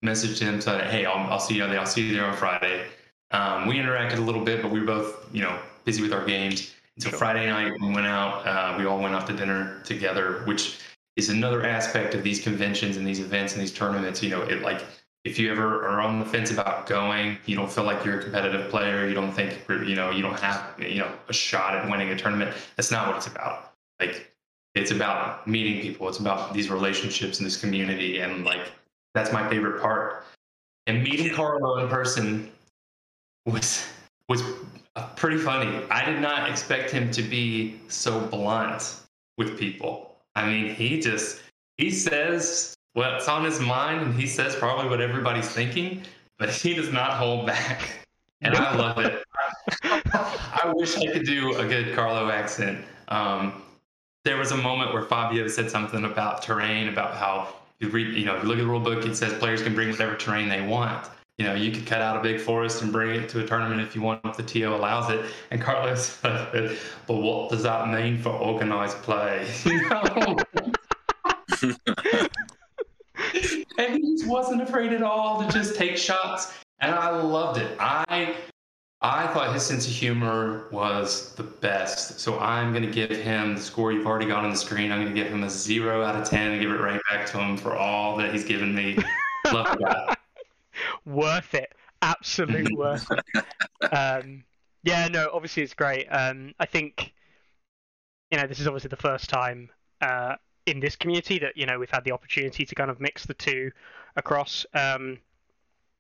Messaged him said, "Hey, I'll, I'll see you. I'll see you there on Friday." Um, we interacted a little bit, but we were both you know busy with our games. And so. Friday night we went out. Uh, we all went out to dinner together, which is another aspect of these conventions and these events and these tournaments. You know, it like if you ever are on the fence about going, you don't feel like you're a competitive player, you don't think you know you don't have you know a shot at winning a tournament. That's not what it's about. Like it's about meeting people. It's about these relationships in this community, and like that's my favorite part. And meeting Carlo in person was was pretty funny. I did not expect him to be so blunt with people. I mean, he just he says what's on his mind, and he says probably what everybody's thinking, but he does not hold back, and I love it. I wish I could do a good Carlo accent. Um, there was a moment where Fabio said something about terrain, about how you read, you know, if you look at the rule book, it says players can bring whatever terrain they want. You know, you could cut out a big forest and bring it to a tournament if you want, if the TO allows it. And Carlos said, but what does that mean for organized play? You know? and he just wasn't afraid at all to just take shots. And I loved it. I I thought his sense of humor was the best. So I'm going to give him the score you've already got on the screen. I'm going to give him a zero out of 10 and give it right back to him for all that he's given me. Love worth it. Absolute worth it. Um, yeah, no, obviously it's great. Um, I think, you know, this is obviously the first time uh, in this community that, you know, we've had the opportunity to kind of mix the two across. Um,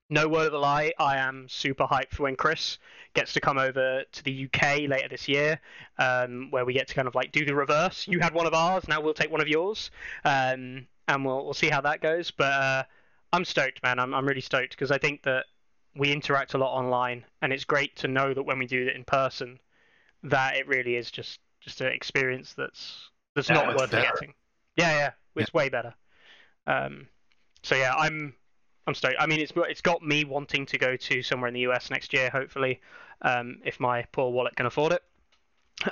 no word of a lie, I am super hyped for when Chris gets to come over to the UK later this year, um, where we get to kind of like do the reverse. You had one of ours, now we'll take one of yours, um, and we'll we'll see how that goes. But uh, I'm stoked, man. I'm I'm really stoked because I think that we interact a lot online, and it's great to know that when we do it in person, that it really is just just an experience that's that's That not worth better. forgetting. Yeah, yeah, it's way better. Um, so yeah, I'm I'm stoked. I mean, it's it's got me wanting to go to somewhere in the US next year, hopefully, um, if my poor wallet can afford it.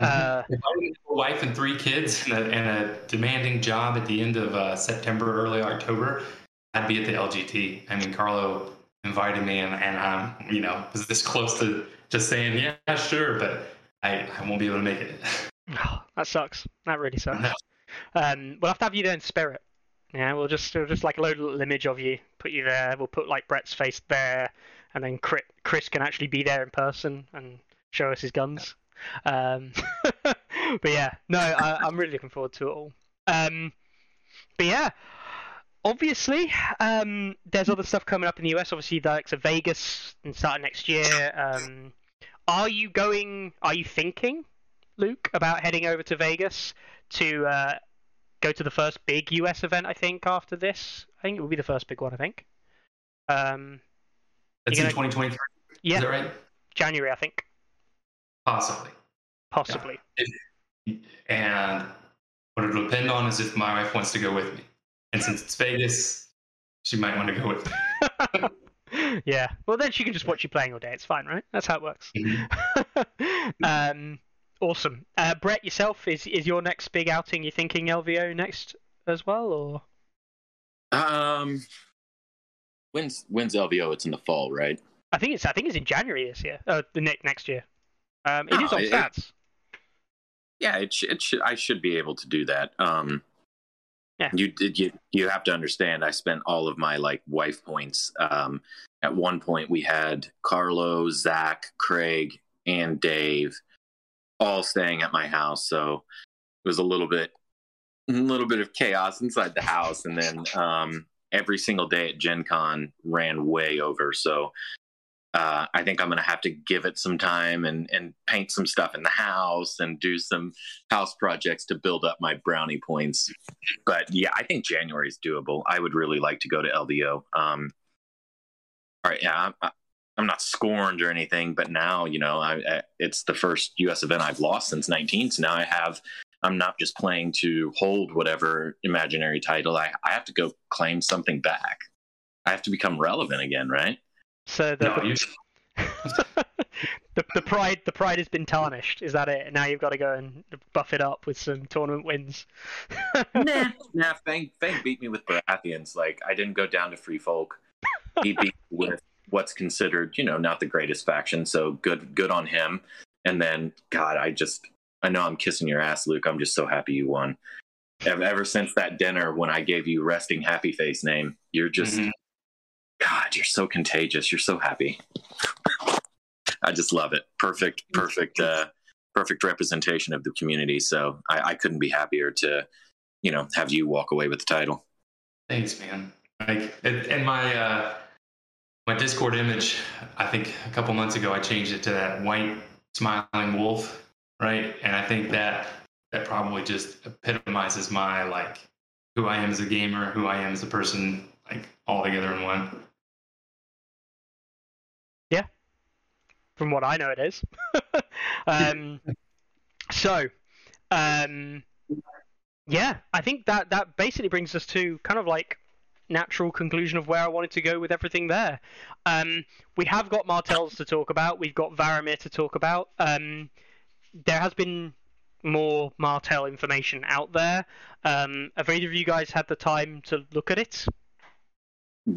Uh, If I had a wife and three kids and a, and a demanding job at the end of uh, September, early October, I'd be at the LGT. I mean, Carlo invited me, and, and I'm, you know, was this close to just saying, yeah, sure, but I, I won't be able to make it. that sucks. That really sucks. Um, we'll have to have you there in spirit. Yeah, we'll just we'll just like load a little image of you, put you there. We'll put like Brett's face there, and then Chris, can actually be there in person and show us his guns. Um, but yeah, no, I, I'm really looking forward to it all. Um, but yeah, obviously, um, there's other stuff coming up in the US. Obviously, the likes of Vegas and starting next year. Um, are you going? Are you thinking, Luke, about heading over to Vegas to uh, go to the first big US event? I think after this, I think it will be the first big one. I think. Um, That's in gonna- 2023. yeah, right? January, I think, Possibly. possibly. And what it'll depend on is if my wife wants to go with me. And since it's Vegas, she might want to go with me. yeah. Well, then she can just watch you playing all day. It's fine, right? That's how it works. um, awesome. Uh, Brett, yourself, is is your next big outing? You thinking LVO next as well, or Um, when's when's LVO? It's in the fall, right? I think it's I think it's in January this year. Uh, the next next year. Um, it is No, on it- stats. Yeah, it, sh- it I should be able to do that. Um, Yeah. You did you you have to understand. I spent all of my like wife points. Um, at one point, we had Carlo, Zach, Craig, and Dave all staying at my house, so it was a little bit a little bit of chaos inside the house. And then um, every single day at Gen Con ran way over. So uh, I think I'm going to have to give it some time and, and paint some stuff in the house and do some house projects to build up my brownie points. But yeah, I think January is doable. I would really like to go to LVO. Um, all right, yeah, I'm not scorned or anything, but now you know I, I, it's the first U.S. event I've lost since 19. So now I have. I'm not just playing to hold whatever imaginary title. I, I have to go claim something back. I have to become relevant again, right? So the, No, you, the the pride the pride has been tarnished. Is that it? Now you've got to go and buff it up with some tournament wins. nah, nah. Fang, Fang beat me with Baratheons. Like I didn't go down to Free Folk. He beat me with what's considered, you know, not the greatest faction. So good, good on him. And then, God, I just, I know I'm kissing your ass, Luke. I'm just so happy you won. Ever, ever since that dinner when I gave you resting happy face name, you're just, Mhm. God, you're so contagious. You're so happy. I just love it. Perfect, perfect, uh, perfect representation of the community. So I, I couldn't be happier to, you know, have you walk away with the title. Thanks, man. Like, and my uh, my Discord image, I think a couple months ago, I changed it to that white smiling wolf, right? And I think that that probably just epitomizes my like who I am as a gamer, who I am as a person, like all together in one. Yeah, from what I know, it is. um, so, um, yeah, I think that that basically brings us to kind of like natural conclusion of where I wanted to go with everything there. Um, we have got Martells to talk about. We've got Varamyr to talk about. Um, there has been more Martell information out there. Um, have either of you guys had the time to look at it?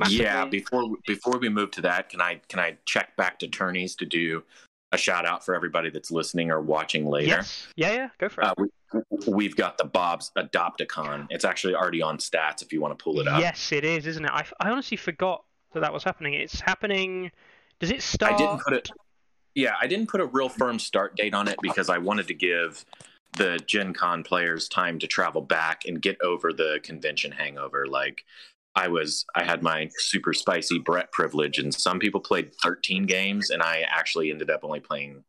Yeah, before before we move to that, can I can I check back to tourneys to do a shout out for everybody that's listening or watching later? Yes. Yeah, yeah. Go for it. Uh, we, we've got the Bob's Adopticon. It's actually already on stats if you want to pull it up. Yes, it is, isn't it? I, I honestly forgot that that was happening. It's happening. Does it start? I didn't put it. Yeah, I didn't put a real firm start date on it because I wanted to give the Gen Con players time to travel back and get over the convention hangover. Like I was, I had my super spicy Brett privilege, and some people played 13 games, and I actually ended up only playing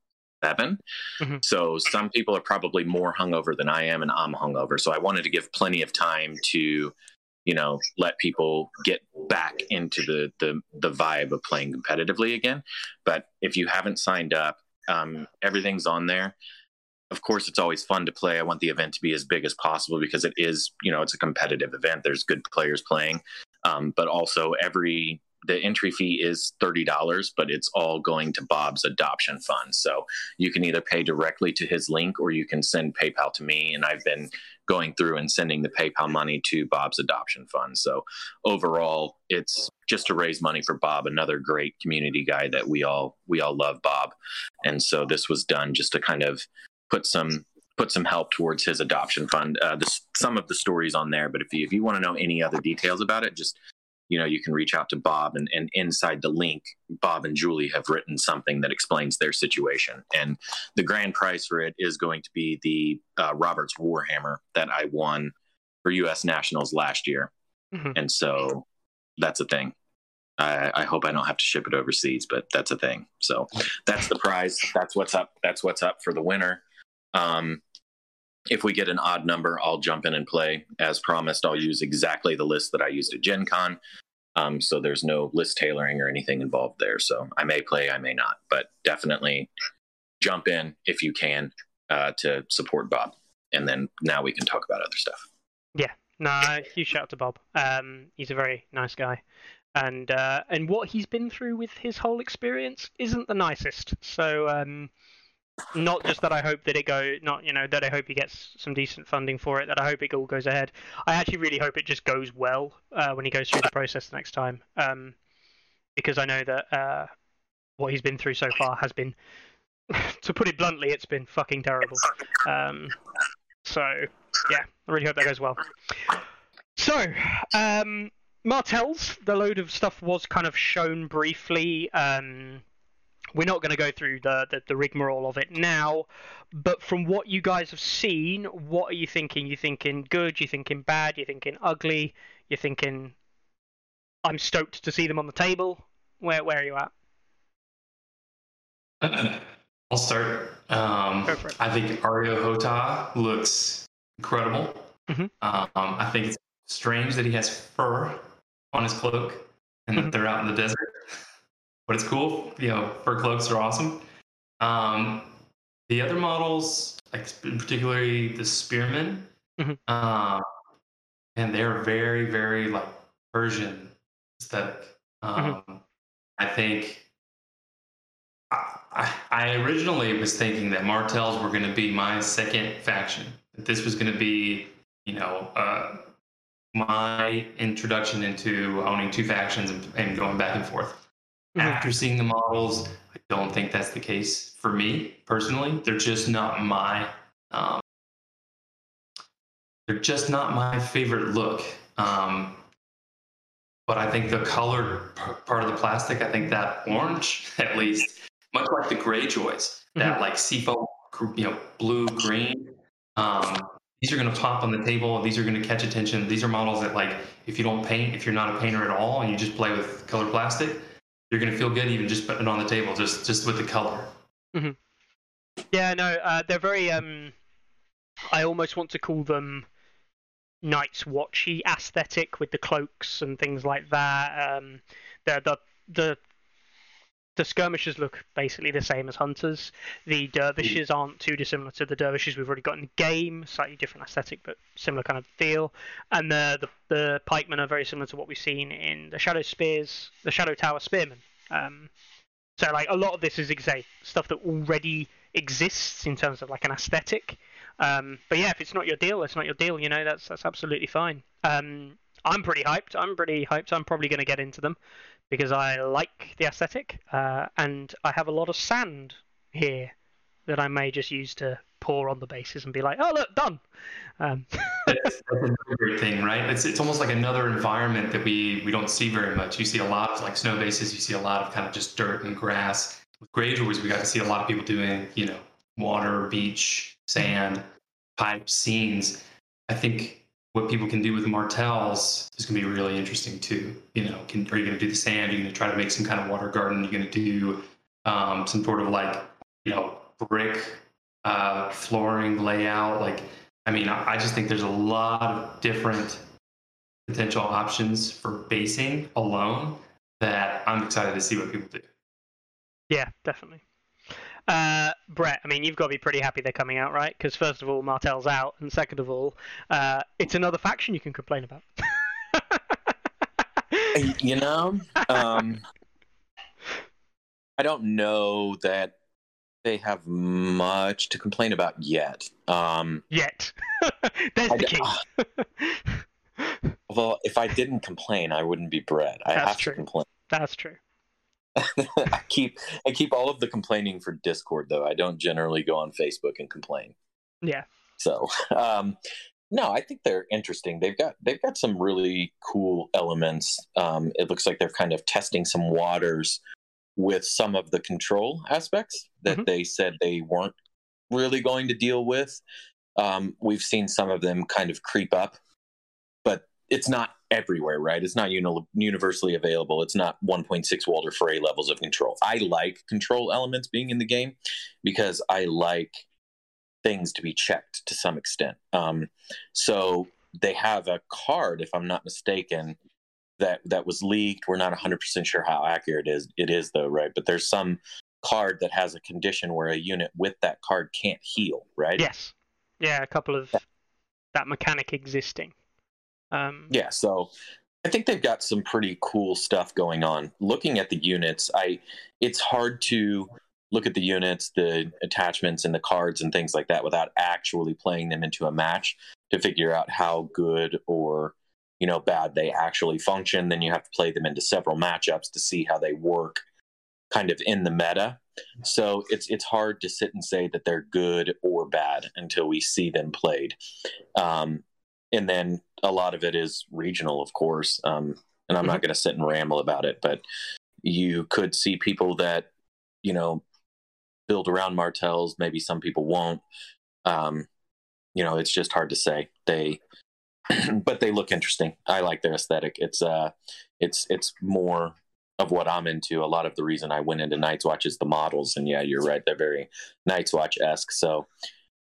7 Mhm. So some people are probably more hungover than I am, and I'm hungover. So I wanted to give plenty of time to you know let people get back into the the the vibe of playing competitively again but if you haven't signed up um, everything's on there of course it's always fun to play. I want the event to be as big as possible because it is you know it's a competitive event. There's good players playing. Um, but also every the entry fee is $30 but it's all going to bob's adoption fund. So you can either pay directly to his link or you can send paypal to me. And i've been going through and sending the PayPal money to Bob's adoption fund. So overall, it's just to raise money for Bob, another great community guy that we all we all love Bob. And so this was done just to kind of put some put some help towards his adoption fund. Uh, this, some of the stories on there, but if you if you want to know any other details about it, just you know you can reach out to Bob and, and inside the link, Bob and Julie have written something that explains their situation. And the grand prize for it is going to be the uh, Roberts Warhammer that I won for U.S. Nationals last year, Mhm. and so that's a thing. I, I hope I don't have to ship it overseas, but that's a thing. So that's the prize. That's what's up. That's what's up for the winner. Um, if we get an odd number, I'll jump in and play. As promised, I'll use exactly the list that I used at Gen Con. Um, so there's no list tailoring or anything involved there. So I may play, I may not, but definitely jump in if you can uh, to support Bob. And then now we can talk about other stuff. Yeah. No, huge shout out to Bob. Um, he's a very nice guy, and uh, and what he's been through with his whole experience isn't the nicest. So um, not just that I hope that it go, not you know that I hope he gets some decent funding for it. That I hope it all goes ahead. I actually really hope it just goes well uh, when he goes through the process the next time, um, because I know that uh, what he's been through so far has been, to put it bluntly, it's been fucking terrible. Um, so yeah, I really hope that goes well. So, um, Martell's, the load of stuff was kind of shown briefly. Um, we're not going to go through the, the, the rigmarole of it now, but from what you guys have seen, what are you thinking? You thinking good? You thinking bad? You thinking ugly? You thinking I'm stoked to see them on the table. Where where are you at? I'll start. Um, Go for it. I think Areo Hotah looks incredible. Mhm. Um, I think it's strange that he has fur on his cloak and Mhm. that they're out in the desert. But it's cool. You know, fur cloaks are awesome. Um, the other models, like particularly the spearmen, Mhm. um, and they're very, very like Persian aesthetic. Um, I think I, I I originally was thinking that Martells were going to be my second faction. That this was going to be, you know, uh, my introduction into owning two factions and, and going back and forth. Mhm. After seeing the models, I don't think that's the case for me personally. They're just not my. Um, they're just not my favorite look. Um, but I think the colored p- part of the plastic, I think that orange, at least, much like the Greyjoys, that like seafoam, you know, blue green. Um, these are going to pop on the table. These are going to catch attention. These are models that, like, if you don't paint, if you're not a painter at all, and you just play with colored plastic, you're going to feel good even just putting it on the table, just just with the color. Mhm. Yeah, no, uh, they're very. Um, I almost want to call them Night's Watchy aesthetic with the cloaks and things like that. Um, the the the the skirmishers look basically the same as hunters. The dervishes aren't too dissimilar to the dervishes we've already got in the game. Slightly different aesthetic, but similar kind of feel. And the the, the pikemen are very similar to what we've seen in the Shadow Spears, the Shadow Tower Spearmen. Um, so like a lot of this is exact stuff that already exists in terms of like an aesthetic. Um, but yeah, if it's not your deal, it's not your deal. You know, that's that's absolutely fine. Um, I'm pretty hyped. I'm pretty hyped. I'm probably going to get into them because I like the aesthetic, uh, and I have a lot of sand here that I may just use to pour on the bases and be like, oh look, done. Um, That's, that's great thing, right? It's it's almost like another environment that we we don't see very much. You see a lot of like snow bases. You see a lot of kind of just dirt and grass. With Greyjoys, we got to see a lot of people doing you know water, beach, sand, pipe scenes. I think what people can do with Martells is going to be really interesting too. You know, can, are you going to do the sand? Are you going to try to make some kind of water garden? Are you going to do um, some sort of like you know brick uh, flooring layout? Like, I mean, I, I just think there's a lot of different potential options for basing alone that I'm excited to see what people do. yeah, definitely. Uh, Brett, I mean, you've got to be pretty happy they're coming out, right? Because first of all, Martell's out, and second of all, uh, it's another faction you can complain about. you know um i don't know that they have much to complain about yet um Yet, there's I the key. well if i didn't complain i wouldn't be Brett i That's have true. to complain That's true. i keep i keep all of the complaining for discord though. I don't generally go on facebook and complain. Yeah. so um no i think they're interesting. They've got they've got some really cool elements. Um it looks like they're kind of testing some waters with some of the control aspects that Mhm. they said they weren't really going to deal with. Um we've seen some of them kind of creep up but it's not everywhere right it's not uni- universally available it's not 1.6 Walder Frey levels of control i like control elements being in the game because i like things to be checked to some extent. Um, so they have a card, if I'm not mistaken, that that was leaked. We're not 100% sure how accurate it is. It is though, right? But there's some card that has a condition where a unit with that card can't heal, right? Yes. Yeah, a couple of that mechanic existing. Um, Yeah, so I think they've got some pretty cool stuff going on. Looking at the units, I it's hard to look at the units, the attachments and the cards and things like that without actually playing them into a match to figure out how good or you know bad they actually function. Then you have to play them into several matchups to see how they work kind of in the meta. So it's it's hard to sit and say that they're good or bad until we see them played. Um, and then a lot of it is regional, of course. Um, and I'm not going to sit and ramble about it, but you could see people that you know build around Martels. Maybe some people won't. Um, you know, it's just hard to say. They but they look interesting. I like their aesthetic. It's uh, it's it's more of what I'm into. A lot of the reason I went into Night's Watch is the models, and yeah, you're right. They're very Night's Watch esque. So,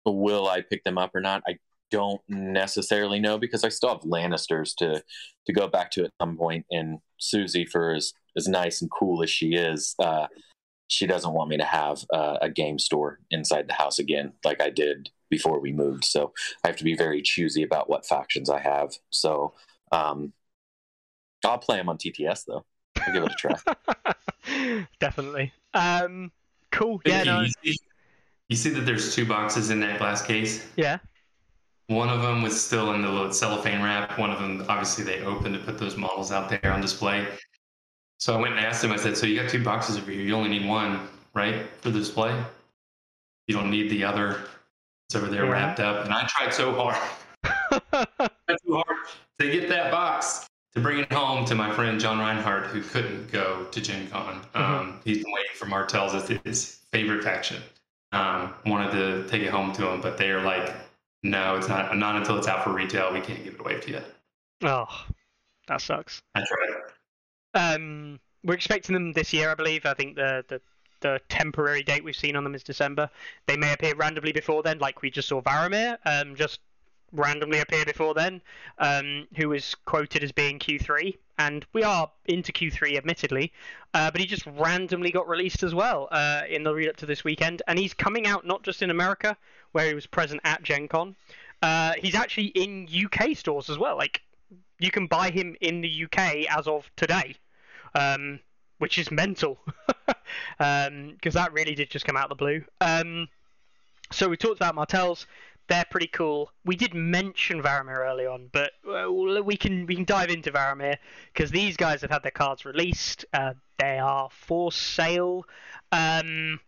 will I pick them up or not? I don't necessarily know because I still have Lannisters to to go back to at some point. And Susie, for as as nice and cool as she is, uh, she doesn't want me to have uh, a game store inside the house again, like I did before we moved. So I have to be very choosy about what factions I have. So um, I'll play them on TTS though. I'll give it a try. Definitely. Um, cool. Yeah. No. You see, you see that there's two boxes in that glass case. Yeah. One of them was still in the little cellophane wrap. One of them, obviously, they opened to put those models out there on display. So I went and asked him. I said, "So you got two boxes over here. You only need one, right, for the display? You don't need the other. It's over there Yeah. wrapped up." And I tried so hard, tried so hard to get that box to bring it home to my friend John Reinhardt, who couldn't go to Gen Con. Um, he's been waiting for Martell's as his favorite faction. Um, wanted to take it home to him, but they are like, "No, it's not. Not until it's out for retail. We can't give it away to you." oh, that sucks. I tried. Um, we're expecting them this year, I believe. I think the, the the temporary date we've seen on them is December. They may appear randomly before then, like we just saw Varamyr, um, just randomly appear before then, um, who was quoted as being Q3, and we are into Q3, admittedly, uh, but he just randomly got released as well uh, in the lead up to this weekend, and he's coming out not just in America, where he was present at Gen Con, uh, he's actually in UK stores as well. Like you can buy him in the UK as of today, um, which is mental, because that really did just come out of the blue. Um, so we talked about Martells; they're pretty cool. We did mention Varamyr early on, but uh, we can we can dive into Varamyr because these guys have had their cards released. Uh, they are for sale. Um,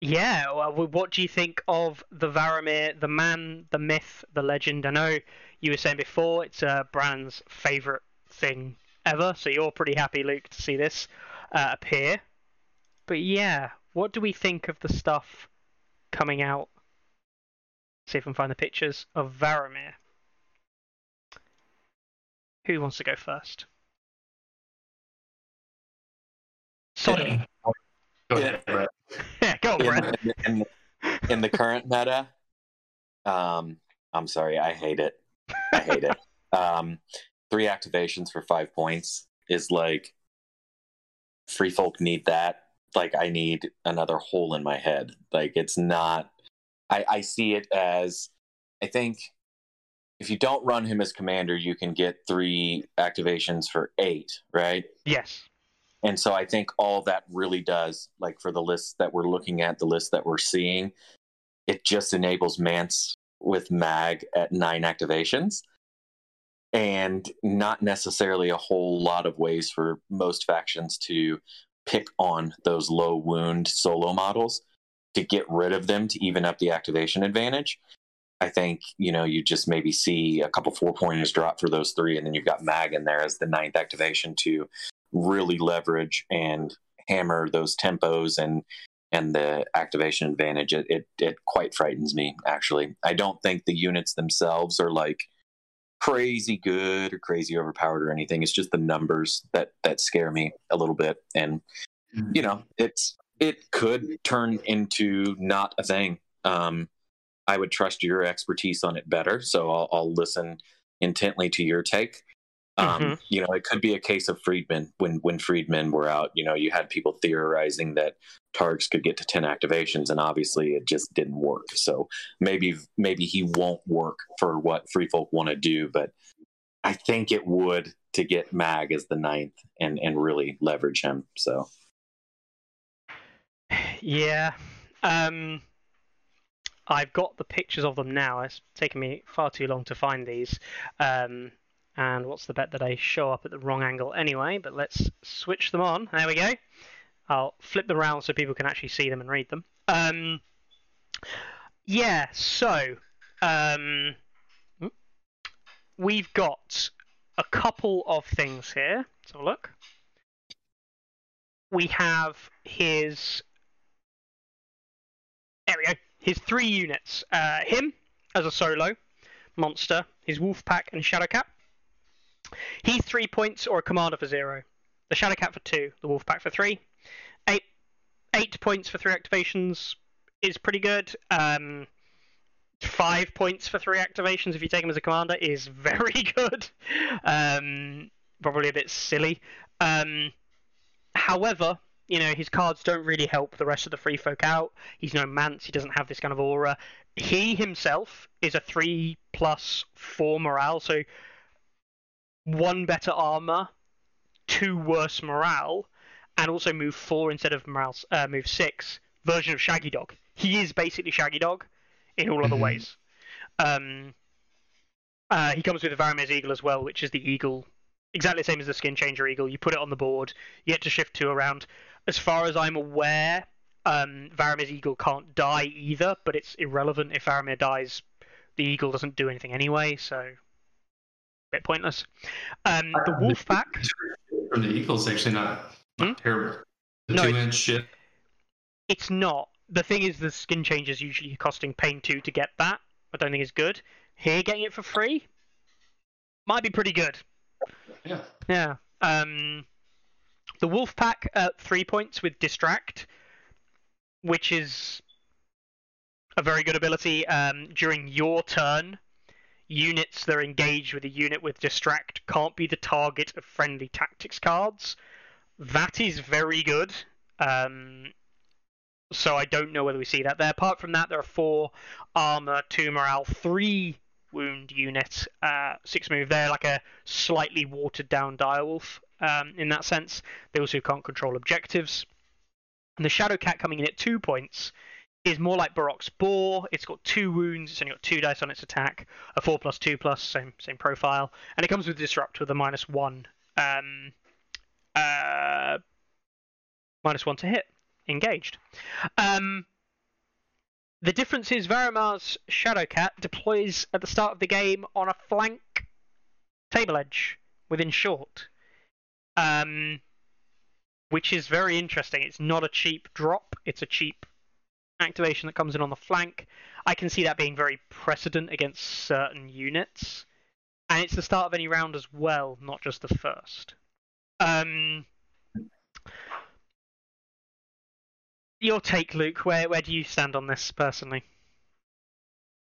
yeah, well, what do you think of the Varamyr, the man, the myth, the legend? I know you were saying before it's uh, Brand's favourite thing ever, so you're pretty happy, Luke, to see this uh, appear. But yeah, what do we think of the stuff coming out? See if I can find the pictures of Varamyr. Who wants to go first? Sorry. Go ahead, Brett. Yeah, go on, in, in, in the current meta, um, I'm sorry, I hate it. I hate it. Um, three activations for five points is like free folk need that. Like I need another hole in my head. Like it's not. I, I see it as. I think if you don't run him as commander, you can get three activations for eight, right? Yes. And so I think all that really does, like for the list that we're looking at, the list that we're seeing, it just enables Mance with Mag at nine activations and not necessarily a whole lot of ways for most factions to pick on those low wound solo models to get rid of them to even up the activation advantage. I think, you know, you just maybe see a couple four pointers drop for those three, and then you've got Mag in there as the ninth activation to really leverage and hammer those tempos and and the activation advantage. It, it it quite frightens me actually. I don't think the units themselves are like crazy good or crazy overpowered or anything. It's just the numbers that that scare me a little bit. And mm-hmm. you know it's it could turn into not a thing um i would trust your expertise on it better so i'll, I'll listen intently to your take um, Mhm. you know, it could be a case of Friedman when when Friedman were out. You know, you had people theorizing that Targs could get to ten activations, and obviously it just didn't work. So maybe maybe he won't work for what Free Folk want to do, but I think it would to get Mag as the ninth and and really leverage him. So Yeah. Um, I've got the pictures of them now. It's taken me far too long to find these. Um, and what's the bet that they show up at the wrong angle anyway? But let's switch them on. There we go. I'll flip them around so people can actually see them and read them. Um, yeah, so um, we've got a couple of things here. So look. We have his there we go. His three units. Uh, him as a solo monster, his Wolf Pack and Shadow Cat. He's three points or a commander for zero. The Shadow Cat for two, the Wolf Pack for three. Eight eight points for three activations is pretty good. Um, five points for three activations if you take him as a commander is very good. Um, probably a bit silly. Um, however, you know his cards don't really help the rest of the free folk out. He's no Mance. He doesn't have this kind of aura. He himself is a three plus four morale, so one better armor, two worse morale, and also move four instead of morale uh, move six version of Shaggy Dog. He is basically Shaggy Dog in all other Mhm. ways. Um, uh, he comes with a Varamyr's Eagle as well, which is the eagle, exactly the same as the Skin Changer Eagle. You put it on the board, you get to shift two around. As far as I'm aware, um, Varamyr's Eagle can't die either, but it's irrelevant. If Varamyr dies, the Eagle doesn't do anything anyway, so a bit pointless. Um, the Wolf Pack. From the Eagles, actually not, not Hmm? terrible. The No, two it's- inch ship. It's not. The thing is, the skin change is usually costing pain two to get that. I don't think it's good. Here, getting it for free might be pretty good. Yeah. Yeah. Um, the Wolf Pack at three points with Distract, which is a very good ability. Um, during your turn, units that are engaged with a unit with Distract can't be the target of friendly tactics cards. That is very good. Um, so I don't know whether we see that there. Apart from that, there are four armor, two morale, three wound units, uh, six move. They're like a slightly watered down direwolf um, in that sense. They also can't control objectives. And the Shadow Cat coming in at two points is more like Borroq's Boar. It's got two wounds. It's only got two dice on its attack. A four plus two plus, same same profile, and it comes with Disrupt with a minus one, um, uh, minus one to hit, engaged. Um, the difference is Varamyr's Shadowcat deploys at the start of the game on a flank table edge within short, um, which is very interesting. It's not a cheap drop; it's a cheap activation that comes in on the flank. I can see that being very precedent against certain units, and it's the start of any round as well, not just the first. Um, your take, Luke. Where where do you stand on this personally?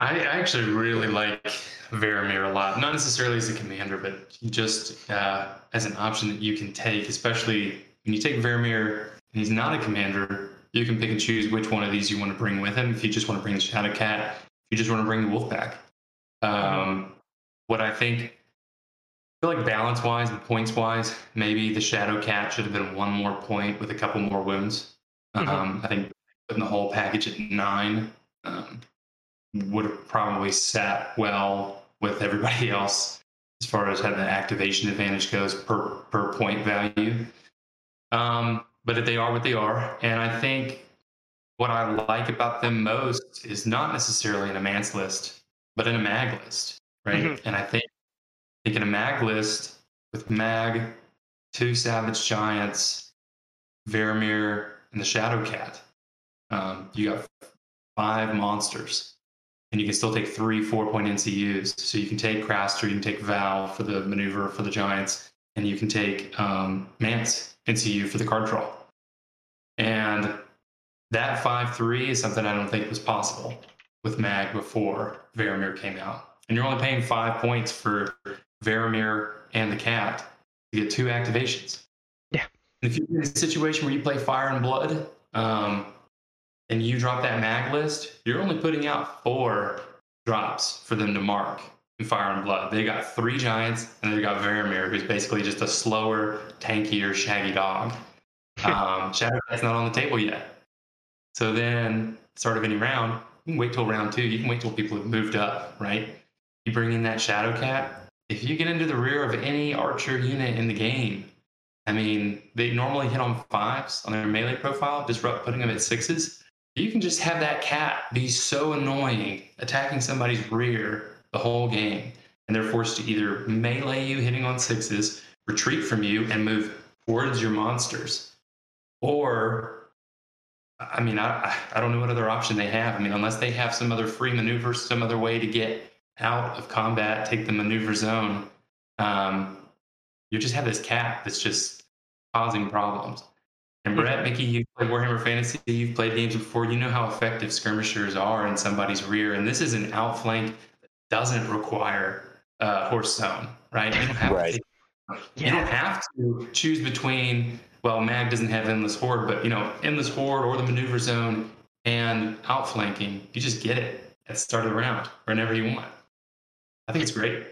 I actually really like Varamyr a lot. Not necessarily as a commander, but just uh, as an option that you can take, especially when you take Varamyr and he's not a commander, you can pick and choose which one of these you want to bring with him. If you just want to bring the Shadow Cat, if you just want to bring the Wolf Pack. Um, what I think, I feel like balance wise and points wise, maybe the Shadow Cat should have been one more point with a couple more wounds. Mhm. Um, I think putting the whole package at nine um, would have probably sat well with everybody else as far as how the activation advantage goes per per point value. Um, but they are what they are, and I think what I like about them most is not necessarily in a man's list, but in a mag list, right? Mhm. And I think, I think in a mag list with mag, two savage giants, Varamyr, and the Shadow Cat, um, you got five monsters and you can still take three four point NCUs. So you can take Craster, you can take Val for the maneuver for the Giants, and you can take um, Mance NCU for the card draw. And that 5 3 is something I don't think was possible with Mag before Varamyr came out. And you're only paying five points for Varamyr and the cat to get two activations. If you're in a situation where you play Fire and Blood, um, and you drop that mag list, you're only putting out four drops for them to mark in Fire and Blood. They got three giants, and they got Varamyr, who's basically just a slower, tankier, shaggy dog. Um, Shadow Cat's not on the table yet. So then, start of any round, you can wait till round two. You can wait till people have moved up, right? You bring in that Shadow Cat. If you get into the rear of any archer unit in the game, I mean, they normally hit on fives on their melee profile, disrupt putting them at sixes. You can just have that cat be so annoying, attacking somebody's rear the whole game, and they're forced to either melee you hitting on sixes, retreat from you, and move towards your monsters. Or, I mean, I, I don't know what other option they have. I mean, unless they have some other free maneuver, some other way to get out of combat, take the maneuver zone, um, you just have this cap that's just causing problems. And Brett, Mickey, you played Warhammer Fantasy, you've played games before, you know how effective skirmishers are in somebody's rear. And this is an outflank that doesn't require uh, horse zone, right? You don't have Right. to you don't have to choose between well mag doesn't have endless horde but you know endless horde or the maneuver zone and outflanking you just get it at the start of the round whenever you want i think it's great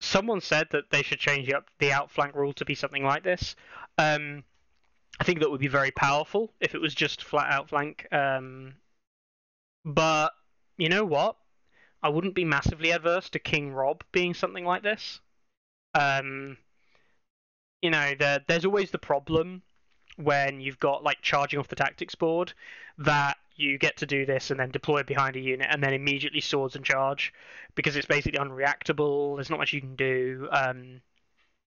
someone said that they should change up the outflank rule to be something like this. Um, I think that would be very powerful if it was just flat outflank. Um, but you know what? I wouldn't be massively adverse to King Robb being something like this. Um, you know, there, there's always the problem when you've got like charging off the tactics board that you get to do this and then deploy behind a unit and then immediately swords and charge because it's basically unreactable. There's not much you can do. Um,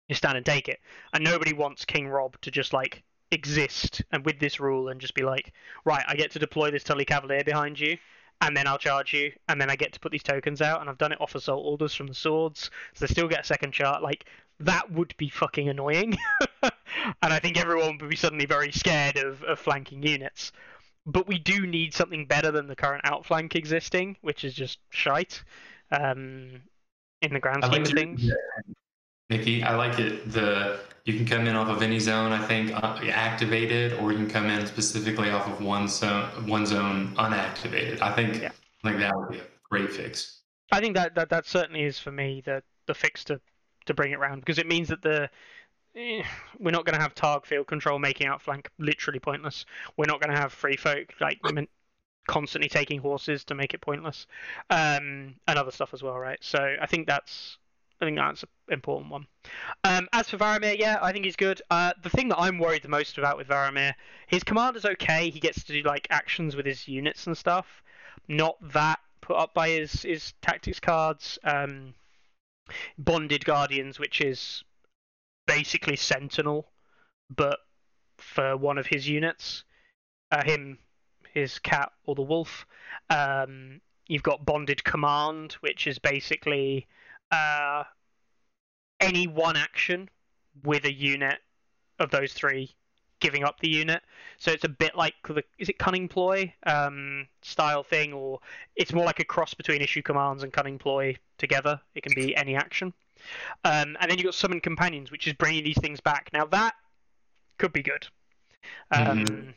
you stand and take it, and nobody wants King Robb to just like exist and with this rule and just be like, right, I get to deploy this Tully Cavalier behind you, and then I'll charge you, and then I get to put these tokens out, and I've done it off assault orders from the swords, so they still get a second chart. Like that would be fucking annoying, and I think everyone would be suddenly very scared of, of flanking units. But we do need something better than the current outflank existing, which is just shite. Um, in the grand scheme like of your- things. Nikki, I like it. The you can come in off of any zone, I think, uh, activated, or you can come in specifically off of one zone, one zone unactivated. I think, Yeah. I think that would be a great fix. I think that, that that certainly is for me the the fix to to bring it round because it means that the eh, we're not going to have targ field control making outflank literally pointless. We're not going to have free folk like constantly taking horses to make it pointless, um, and other stuff as well, right? So I think that's I think that's an important one. Um, as for Varamyr, yeah, I think he's good. Uh, the thing that I'm worried the most about with Varamyr, his commander's okay. He gets to do like actions with his units and stuff. Not that put up by his his tactics cards. Um, Bonded Guardians, which is basically Sentinel, but for one of his units, uh, him, his cat, or the wolf. Um, you've got Bonded Command, which is basically uh, any one action with a unit of those three giving up the unit. So it's a bit like the is it Cunning Ploy um, style thing, or it's more like a cross between Issue Commands and Cunning Ploy together. It can be any action. Um, and then you've got Summon Companions, which is bringing these things back. Now that could be good. Um,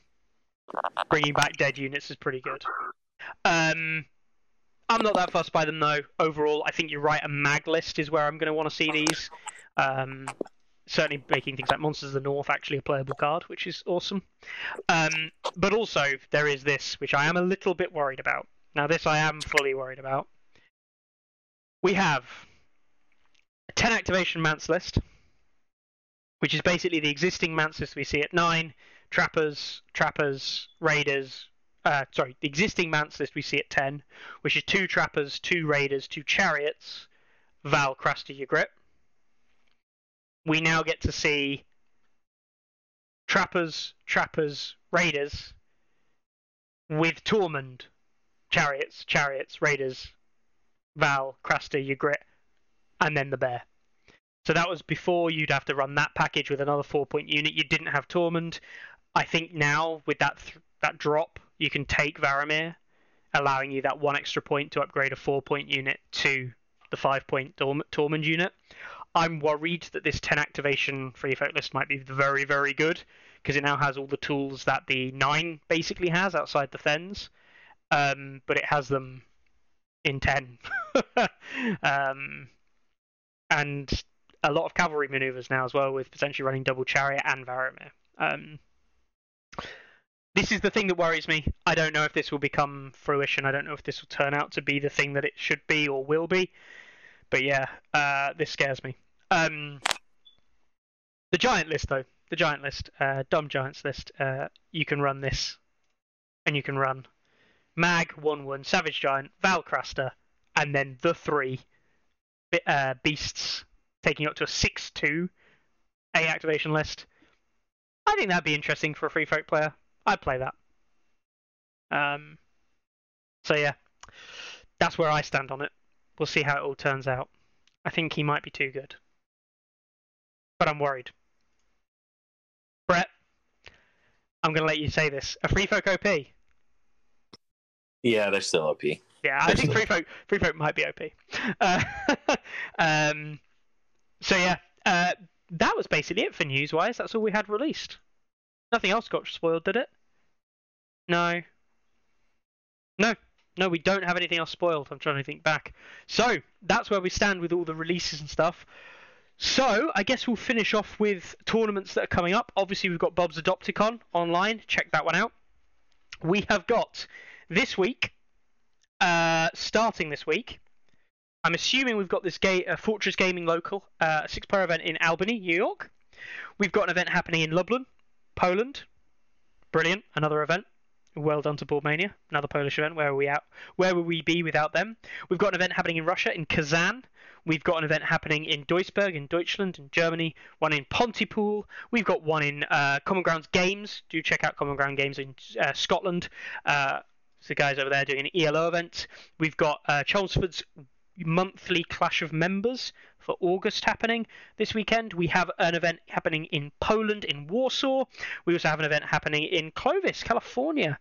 Bringing back dead units is pretty good. Um, I'm not that fussed by them though. Overall, I think you're right. A mag list is where I'm going to want to see these. Um, certainly making things like Monsters of the North actually a playable card, which is awesome. Um, but also there is this, which I am a little bit worried about. Now this I am fully worried about. We have 10 activation Mance list, which is basically the existing Mance list we see at 9, Trappers, Trappers, Raiders, uh, sorry, the existing Mance list we see at 10, which is 2 Trappers, 2 Raiders, 2 Chariots, Val, Craster, Ygritte. We now get to see Trappers, Trappers, Raiders with Tormund, Chariots, Chariots, Raiders, Val, Craster, Ygritte, and then the Bear. So that was before you'd have to run that package with another four point unit. You didn't have Tormund. I think now with that th- that drop, you can take Varamyr, allowing you that one extra point to upgrade a four point unit to the five point Torm- Tormund unit. I'm worried that this 10 activation free effect list might be very, very good because it now has all the tools that the 9 basically has outside the Thenns, um, but it has them in 10. um, and a lot of cavalry maneuvers now as well, with potentially running double chariot and Varamyr. Um, this is the thing that worries me. I don't know if this will become fruition. I don't know if this will turn out to be the thing that it should be or will be. But yeah, uh, this scares me. Um, the giant list, though, the giant list, uh, dumb giants list. Uh, you can run this, and you can run Mag, Wun Wun, Savage Giant, Valcraster, and then the three uh, beasts, taking up to a six-two A activation list. I think that'd be interesting for a free folk player. I'd play that. Um, so yeah, that's where I stand on it. We'll see how it all turns out. I think he might be too good, but I'm worried. Brett, I'm going to let you say this. A free folk OP? Yeah, they're still OP. Yeah, I think free folk free folk might be OP. Uh, um, so yeah, uh, that was basically it for news wise. That's all we had released. Nothing else got spoiled, did it? No. No. No, we don't have anything else spoiled. I'm trying to think back. So that's where we stand with all the releases and stuff. So I guess we'll finish off with tournaments that are coming up. Obviously, we've got Bob's Adopticon online. Check that one out. We have got this week, uh, starting this week. I'm assuming we've got this ga- uh, Fortress Gaming local, uh, six-player event in Albany, New York. We've got an event happening in Lublin, Poland. Brilliant, another event. Well done to Boardmania, another Polish event. Where are we out? Where would we be without them? We've got an event happening in Russia, in Kazan. We've got an event happening in Duisburg, in Deutschland, in Germany. One in Pontypool. We've got one in uh, Common Grounds Games. Do check out Common Ground Games in uh, Scotland. The guys over there doing an ELO event. We've got uh, Chelmsford's monthly Clash of Members for August happening this weekend. We have an event happening in Poland, in Warsaw. We also have an event happening in Clovis, California.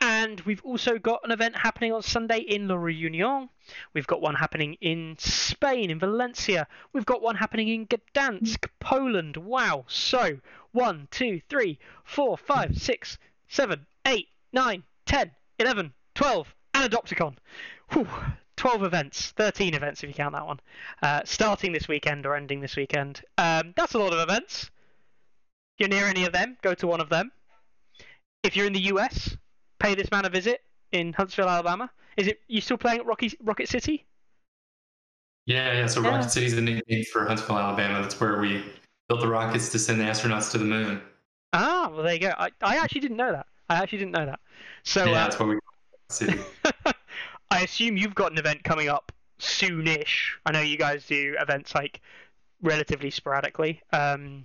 And we've also got an event happening on Sunday in La Reunion. We've got one happening in Spain, in Valencia. We've got one happening in Gdansk, Poland. Wow. So, one, two, three, four, five, six, seven, eight, nine, ten, eleven, twelve, and Adopticon. Whew. 12 events, 13 events if you count that one, uh, starting this weekend or ending this weekend. Um, that's a lot of events. If you're near any of them, go to one of them. If you're in the US, pay this man a visit in Huntsville, Alabama. Is it you still playing at Rocky, Rocket City? Yeah, yeah. So Yeah. Rocket City's the nickname for Huntsville, Alabama. That's where we built the rockets to send the astronauts to the moon. Ah, well there you go. I, I actually didn't know that. I actually didn't know that. So yeah, uh, that's why we. I assume you've got an event coming up soonish. I know you guys do events like relatively sporadically. Um,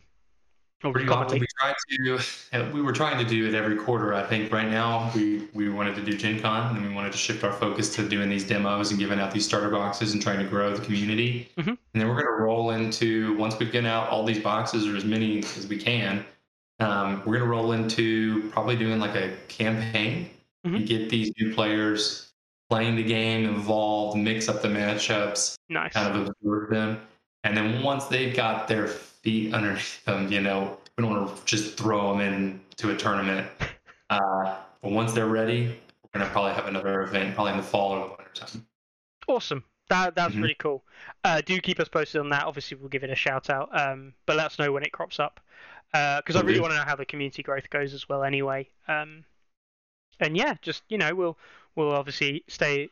or Pretty commonly. we try to. uh, We were trying to do it every quarter. I think right now we we wanted to do Gen Con and we wanted to shift our focus to doing these demos and giving out these starter boxes and trying to grow the community. Mhm. And then we're going to roll into once we've given out all these boxes or as many as we can. Um, we're going to roll into probably doing like a campaign Mhm. and get these new players playing the game, involved, mix up the matchups, Nice. kind of observe them. And then once they've got their feet underneath them, you know, we don't want to just throw them into a tournament. Uh, but once they're ready, we're going to probably have another event, probably in the fall or the winter time. Awesome. That that's Mhm. really cool. Uh, do keep us posted on that. Obviously, we'll give it a shout out. Um, but let us know when it crops up because I really want to know how the community growth goes as well. Anyway. Um, and yeah, just you know, we'll we'll obviously stay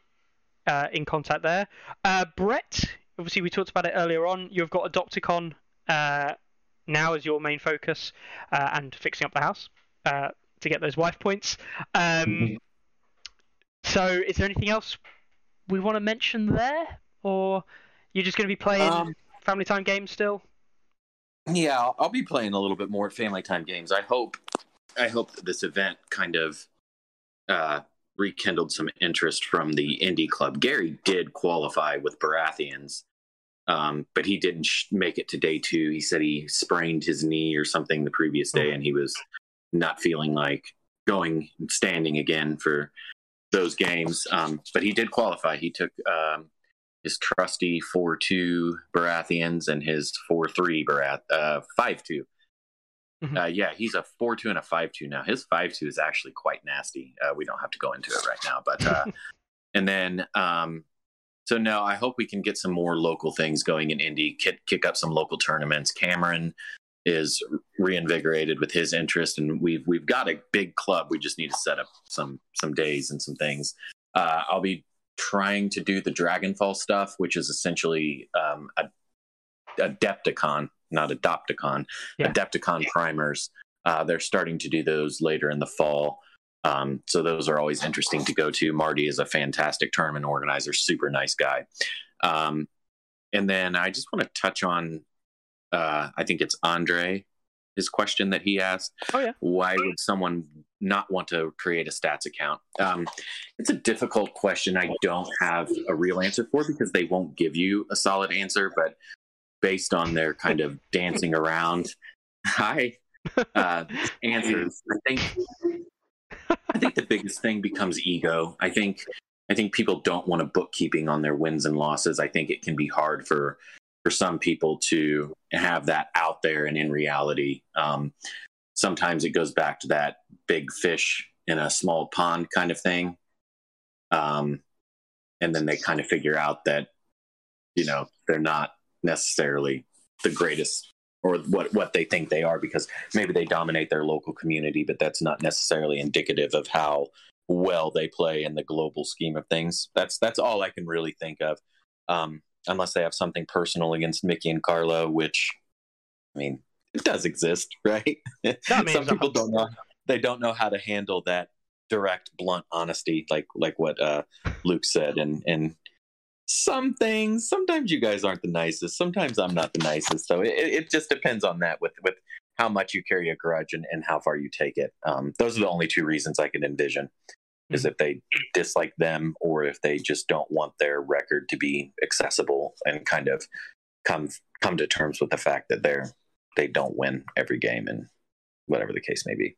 uh, in contact there. Uh, Brett, obviously we talked about it earlier on. You've got Adopticon uh, now as your main focus uh, and fixing up the house uh, to get those wife points. Um, Mhm. So, is there anything else we want to mention there, or you're just going to be playing Um, family time games still? Yeah, I'll, be playing a little bit more at family time games. I hope, I hope that this event kind of uh, rekindled some interest from the Indy club. Gary did qualify with Baratheons, um, but he didn't sh- make it to day two. He said he sprained his knee or something the previous day, and he was not feeling like going and standing again for those games. Um, but he did qualify. He took um, his trusty 4 2 Baratheons and his 4 3 Barath, uh, 5 2. Mhm. Uh, yeah, he's a 4 2 and a 5 2 now. His 5 2 is actually quite nasty. Uh, we don't have to go into it right now. But, uh, and then, um, so no, I hope we can get some more local things going in Indy, kick, kick up some local tournaments. Cameron is reinvigorated with his interest, and we've we've got a big club. We just need to set up some some days and some things. Uh, I'll be trying to do the Dragonfall stuff, which is essentially um, a Adepticon, not Adopticon, Yeah. Adepticon primers. Uh, they're starting to do those later in the fall. Um, so those are always interesting to go to. Marty is a fantastic tournament organizer, super nice guy. Um, and then I just want to touch on, uh, I think it's Andre, his question that he asked. Oh, yeah. Why would someone not want to create a stats account? Um, it's a difficult question. I don't have a real answer for because they won't give you a solid answer. But based on their kind of dancing around, hi uh, answers, I think I think the biggest thing becomes ego. I think I think people don't want a bookkeeping on their wins and losses. I think it can be hard for for some people to have that out there and in reality. Um, sometimes it goes back to that big fish in a small pond kind of thing. Um, and then they kind of figure out that, you know, they're not necessarily the greatest or what, what they think they are because maybe they dominate their local community, but that's not necessarily indicative of how well they play in the global scheme of things. That's that's all I can really think of, um, unless they have something personal against Mickey and Carlo, which, I mean, it does exist, right? Some people don't know they don't know how to handle that direct, blunt honesty, like like what uh, Luke said, and and some things sometimes you guys aren't the nicest sometimes i'm not the nicest so it, it just depends on that with with how much you carry a grudge and, and how far you take it um, those are the only two reasons i can envision is mm-hmm. if they dislike them or if they just don't want their record to be accessible and kind of come come to terms with the fact that they're they don't win every game and whatever the case may be.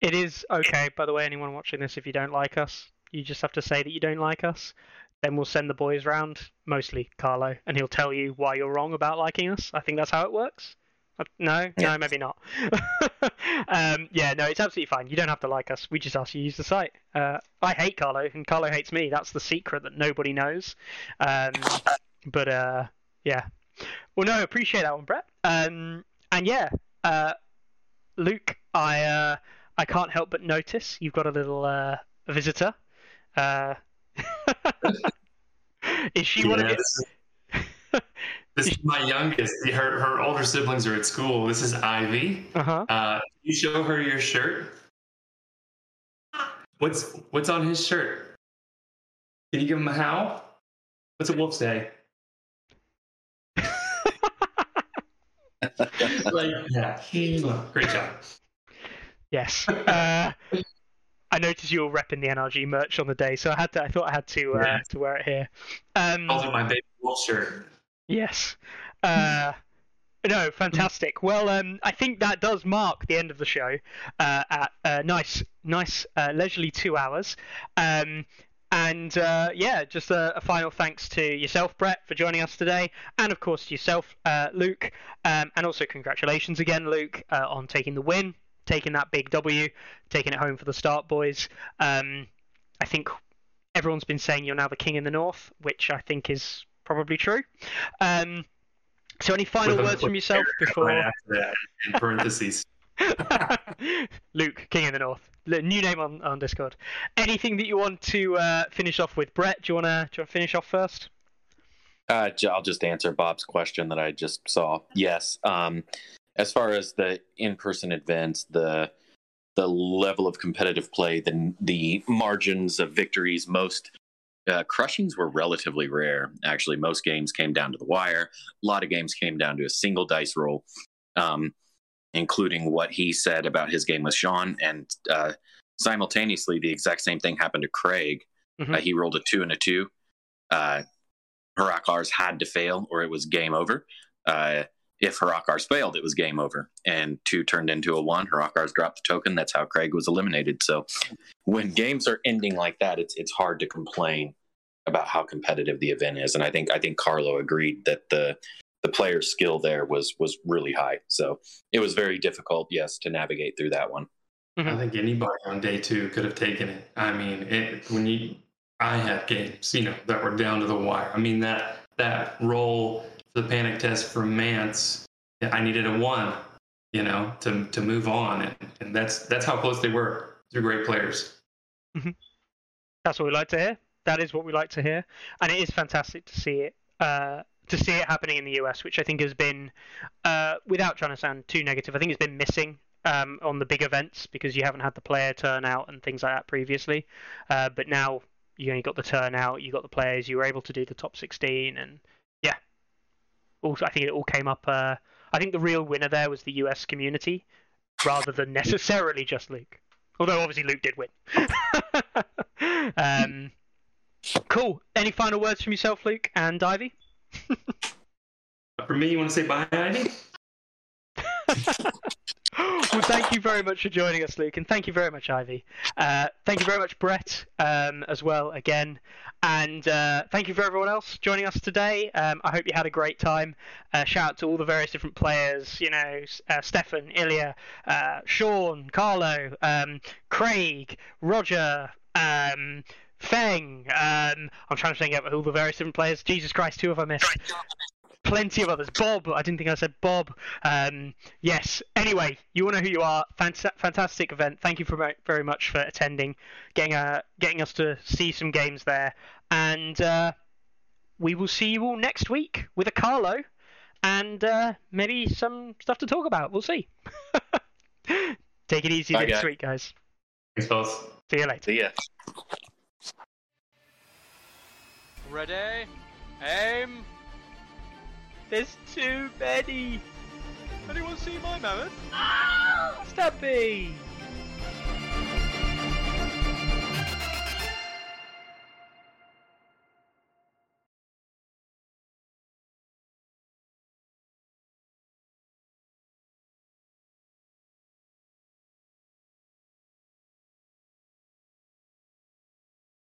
It is okay, by the way, anyone watching this, if you don't like us, you just have to say that you don't like us. Then we'll send the boys round, mostly Carlo, and he'll tell you why you're wrong about liking us. I think that's how it works. Uh, no, yeah. no, maybe not. um, yeah, no, it's absolutely fine. You don't have to like us. We just ask you to use the site. Uh, I hate Carlo, and Carlo hates me. That's the secret that nobody knows. Um, but uh, yeah, well, no, I appreciate that one, Brett. Um, and yeah, uh, Luke, I uh, I can't help but notice you've got a little uh, visitor. Uh, is she yeah, one of this, this is my youngest. Her her older siblings are at school. This is Ivy. Uh-huh. Uh, you show her your shirt. What's what's on his shirt? Can you give him a howl? What's a wolf say? Like, yeah, great job. Yes. Uh, I noticed you were repping the NRG merch on the day, so I had to. I thought I had to uh, yeah. to wear it here. Um, also, my baby wolf shirt. Yes. Uh, no, fantastic. Well, um, I think that does mark the end of the show uh, at uh, nice, nice, uh, leisurely two hours. Um, and uh, yeah, just a, a, final thanks to yourself, Brett, for joining us today, and of course to yourself, uh, Luke, um, and also congratulations again, Luke, uh, on taking the win, taking that big W, taking it home for the start, boys. Um, I think everyone's been saying you're now the king in the north, which I think is probably true. Um, so, any final words from yourself before? in parentheses. Luke, King in the North. New name on, on Discord. Anything that you want to uh, finish off with, Brett? Do you want to finish off first? Uh, I'll just answer Bob's question that I just saw. Yes. Um, as far as the in-person events, the the level of competitive play, the the margins of victories, most uh, crushings were relatively rare. Actually, most games came down to the wire. A lot of games came down to a single dice roll. Um, including what he said about his game with Sean. And uh, simultaneously, the exact same thing happened to Craig. Mm-hmm. Uh, he rolled a two and a two. Uh, Harakars had to fail or it was game over. Uh, if Harakars failed, it was game over. And two turned into a one. Harakars dropped the token. That's how Craig was eliminated. So when games are ending like that, it's it's hard to complain about how competitive the event is. And I think I think Carlo agreed that the the player's skill there was was really high. So it was very difficult, yes, to navigate through that one. Mm-hmm. I think anybody on day two could have taken it. I mean, it, when you, I had games, you know, that were down to the wire. I mean that that roll for the panic test for Mance, I needed a one, you know, to to move on, and, and that's that's how close they were. They're great players. Mm-hmm. That's what we like to hear. That is what we like to hear, and it is fantastic to see it. Uh, to see it happening in the US, which I think has been, uh, without trying to sound too negative, I think it's been missing um, on the big events because you haven't had the player turnout and things like that previously. Uh, but now you only got the turnout, you got the players, you were able to do the top 16, and yeah, also I think it all came up. Uh, I think the real winner there was the US community rather than necessarily just Luke. Although obviously Luke did win. um, cool. Any final words from yourself, Luke and Ivy? For me, you want to say bye, Ivy? well, thank you very much for joining us, Luke, and thank you very much, Ivy. Uh, thank you very much, Brett, um, as well, again. And uh, thank you for everyone else joining us today. Um, I hope you had a great time. Uh, shout out to all the various different players, you know, uh, Stefan, Ilya, uh, Sean, Carlo, um, Craig, Roger, um, Feng. Um, I'm trying to think of all the various different players. Jesus Christ, who have I missed? plenty of others. Bob, I didn't think I said Bob. Um, yes. Anyway, you all know who you are. Fant- fantastic event. Thank you for, very much for attending, getting uh, getting us to see some games there, and uh, we will see you all next week with a Carlo, and uh, maybe some stuff to talk about. We'll see. Take it easy Bye, next guys. week, guys. Thanks, fellas. See you later. See ya. Ready? Aim! There's too many. Anyone see my mammoth? Ah! Stubby.